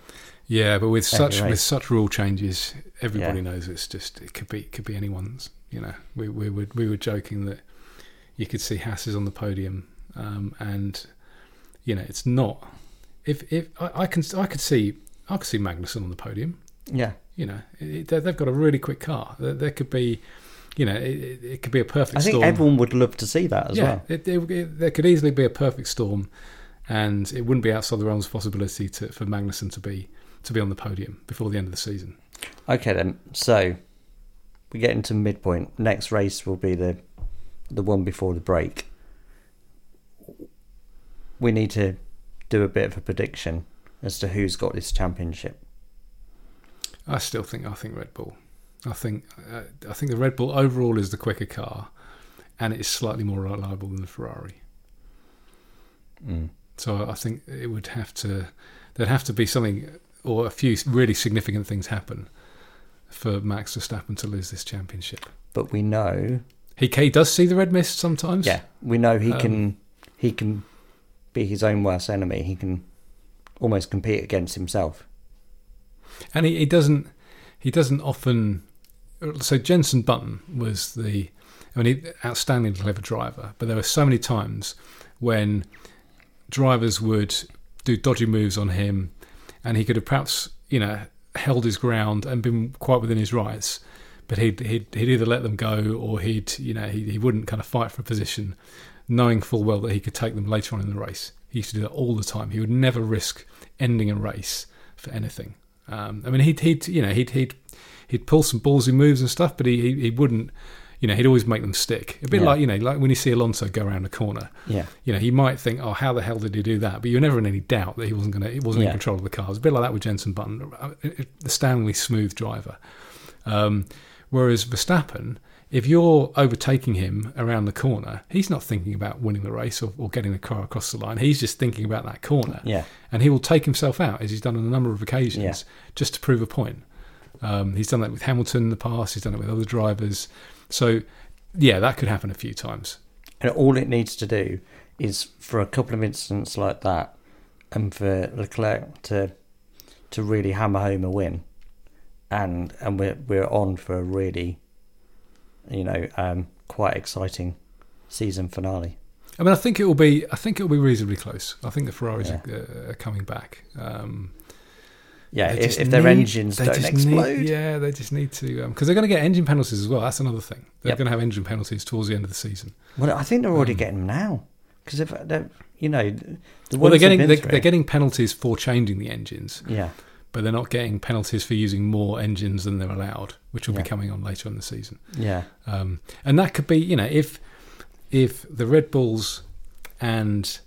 Speaker 1: Yeah, but with such with such rule changes, everybody
Speaker 2: Yeah.
Speaker 1: knows it's just it could be could be anyone's. You know, we we were we were joking that you could see Hasses on the podium, um, and you know it's not if if I, I can I could see I could see Magnussen on the podium.
Speaker 2: Yeah,
Speaker 1: You know, it, they- they've got a really quick car. There, there could be, you know, it, it- could be a perfect
Speaker 2: I think
Speaker 1: storm.
Speaker 2: everyone would love to see that as
Speaker 1: yeah,
Speaker 2: well.
Speaker 1: it- there could easily be a perfect storm, and it wouldn't be outside the realms of possibility to, for Magnussen to be to be on the podium before the end of the season.
Speaker 2: Okay then, so we get into midpoint. Next race will be the the one before the break. We need to do a bit of a prediction as to who's got this championship.
Speaker 1: I still think I think Red Bull. I think uh, I think the Red Bull overall is the quicker car, and it is slightly more reliable than the Ferrari.
Speaker 2: Mm.
Speaker 1: So I think it would have to there'd have to be something or a few really significant things happen for Max Verstappen to lose this championship.
Speaker 2: But we know,
Speaker 1: He, he does see the red mist sometimes.
Speaker 2: yeah, we know he
Speaker 1: Um,
Speaker 2: can he can be his own worst enemy. He can almost compete against himself.
Speaker 1: and he, he doesn't he doesn't often so Jenson Button was the I mean he, outstanding clever driver but there were so many times when drivers would do dodgy moves on him and he could have perhaps you know held his ground and been quite within his rights but he'd he'd, he'd either let them go or he'd you know he, he wouldn't kind of fight for a position knowing full well that he could take them later on in the race he used to do that all the time he would never risk ending a race for anything um, I mean, he'd, he'd you know he'd he'd he'd pull some ballsy moves and stuff, but he, he he wouldn't. You know, he'd always make them stick. A bit
Speaker 2: Yeah.
Speaker 1: like you know, like when you see Alonso go around a corner.
Speaker 2: Yeah,
Speaker 1: You know, he might think, "Oh, how the hell did he do that?" But you're never in any doubt that he wasn't going to. He wasn't
Speaker 2: Yeah.
Speaker 1: in control of the car. It's a bit like that with Jenson Button, uh, the Stanley smooth driver. Um, whereas Verstappen, if you're overtaking him around the corner, he's not thinking about winning the race or, or getting the car across the line. He's just thinking about that corner
Speaker 2: yeah,
Speaker 1: and he will take himself out as he's done on a number of occasions
Speaker 2: Yeah.
Speaker 1: just to prove a point. Um, he's done that with Hamilton in the past. He's done it with other drivers. So, yeah, that could happen a few times.
Speaker 2: and all it needs to do is for a couple of incidents like that, and for Leclerc to to really hammer home a win, and and we're we're on for a really, you know, um, quite exciting season finale.
Speaker 1: I mean, I think it will be. I think it will be reasonably close. I think the Ferraris
Speaker 2: Yeah.
Speaker 1: are, uh, are coming back. Um,
Speaker 2: Yeah, if, if their
Speaker 1: need-
Speaker 2: engines don't explode,
Speaker 1: need- yeah, they just need to because they're going to get engine penalties as well. That's another thing. They're
Speaker 2: Yep.
Speaker 1: going to have engine penalties towards the end of the season.
Speaker 2: well, I think they're already
Speaker 1: Um,
Speaker 2: getting them now because if they're, you know, the
Speaker 1: Well, they're getting they're, they're getting penalties for changing the engines.
Speaker 2: yeah,
Speaker 1: but they're not getting penalties for using more engines than they're allowed, which will
Speaker 2: Yeah.
Speaker 1: be coming on later in the season.
Speaker 2: yeah,
Speaker 1: Um, and that could be, you know, if if the Red Bulls and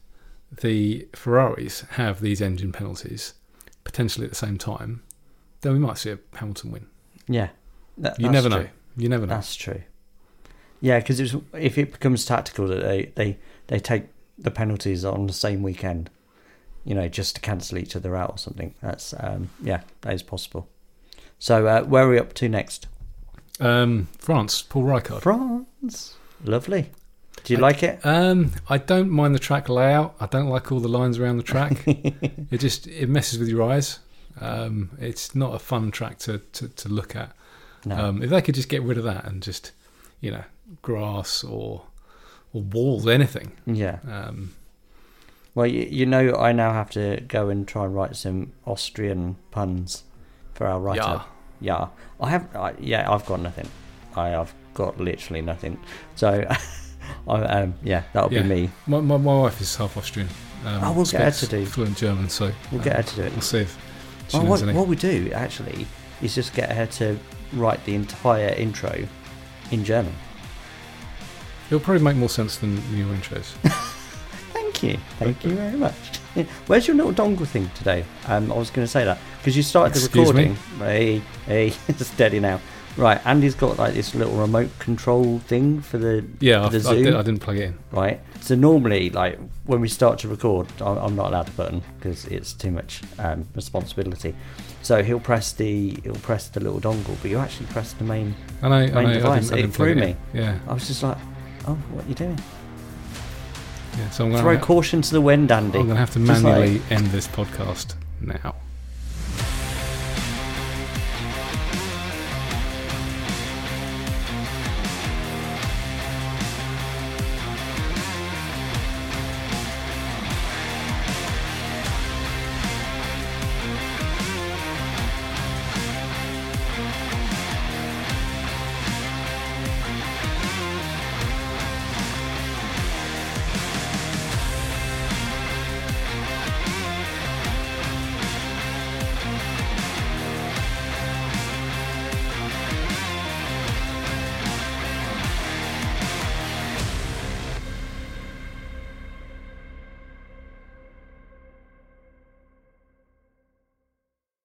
Speaker 1: the Ferraris have these engine penalties potentially at the same time, then we might see a Hamilton win.
Speaker 2: yeah. That-
Speaker 1: You never
Speaker 2: true.
Speaker 1: know. You never know.
Speaker 2: That's true. Yeah, because if it becomes tactical that they, they, they take the penalties on the same weekend, you know, just to cancel each other out or something. That's um, yeah, that is possible. So uh, where are we up to next?
Speaker 1: Um, France, Paul Ricard.
Speaker 2: France, lovely. Do you
Speaker 1: I-
Speaker 2: like it?
Speaker 1: Um, I don't mind the track layout. I don't like all the lines around the track. it just it messes with your eyes. Um, it's not a fun track to, to, to look at.
Speaker 2: No.
Speaker 1: Um, if they could just get rid of that and just, you know, grass or or walls, anything.
Speaker 2: yeah.
Speaker 1: Um,
Speaker 2: Well, you, you know, I now have to go and try and write some Austrian puns for our writer.
Speaker 1: yeah.
Speaker 2: Yeah, I have. I, yeah, I've got nothing. I have got literally nothing. So, I, um, yeah, that'll
Speaker 1: Yeah.
Speaker 2: be me.
Speaker 1: My, my my wife is half Austrian. Um,
Speaker 2: Oh, we'll get her to do-
Speaker 1: fluent German, so
Speaker 2: We'll
Speaker 1: um,
Speaker 2: get her to do it.
Speaker 1: We'll see if
Speaker 2: Oh, what, what we do actually is just get her to write the entire intro in German.
Speaker 1: It'll probably make more sense than your intros.
Speaker 2: Thank you, thank you very much. Where's your little dongle thing today? Um, I was going to say that because you started the
Speaker 1: Excuse me?
Speaker 2: recording. Hey, hey, it's steady now. Right, Andy's got like this little remote control thing for the
Speaker 1: Yeah,
Speaker 2: for
Speaker 1: I,
Speaker 2: the
Speaker 1: I,
Speaker 2: Zoom.
Speaker 1: did, I didn't plug it in.
Speaker 2: right? So normally, like when we start to record, I- I'm not allowed to button because it's too much um, responsibility. So he'll press the he'll press the little dongle, but you actually press the main.
Speaker 1: I know, I,
Speaker 2: Main
Speaker 1: know, I
Speaker 2: device,
Speaker 1: didn't, I
Speaker 2: it
Speaker 1: didn't plug
Speaker 2: threw
Speaker 1: it
Speaker 2: me.
Speaker 1: Yeah,
Speaker 2: I was just like, oh, what are you doing?
Speaker 1: yeah. So I'm
Speaker 2: gonna
Speaker 1: Throw
Speaker 2: caution to the wind, Andy.
Speaker 1: I'm going to have to
Speaker 2: Just like-
Speaker 1: manually end this podcast now.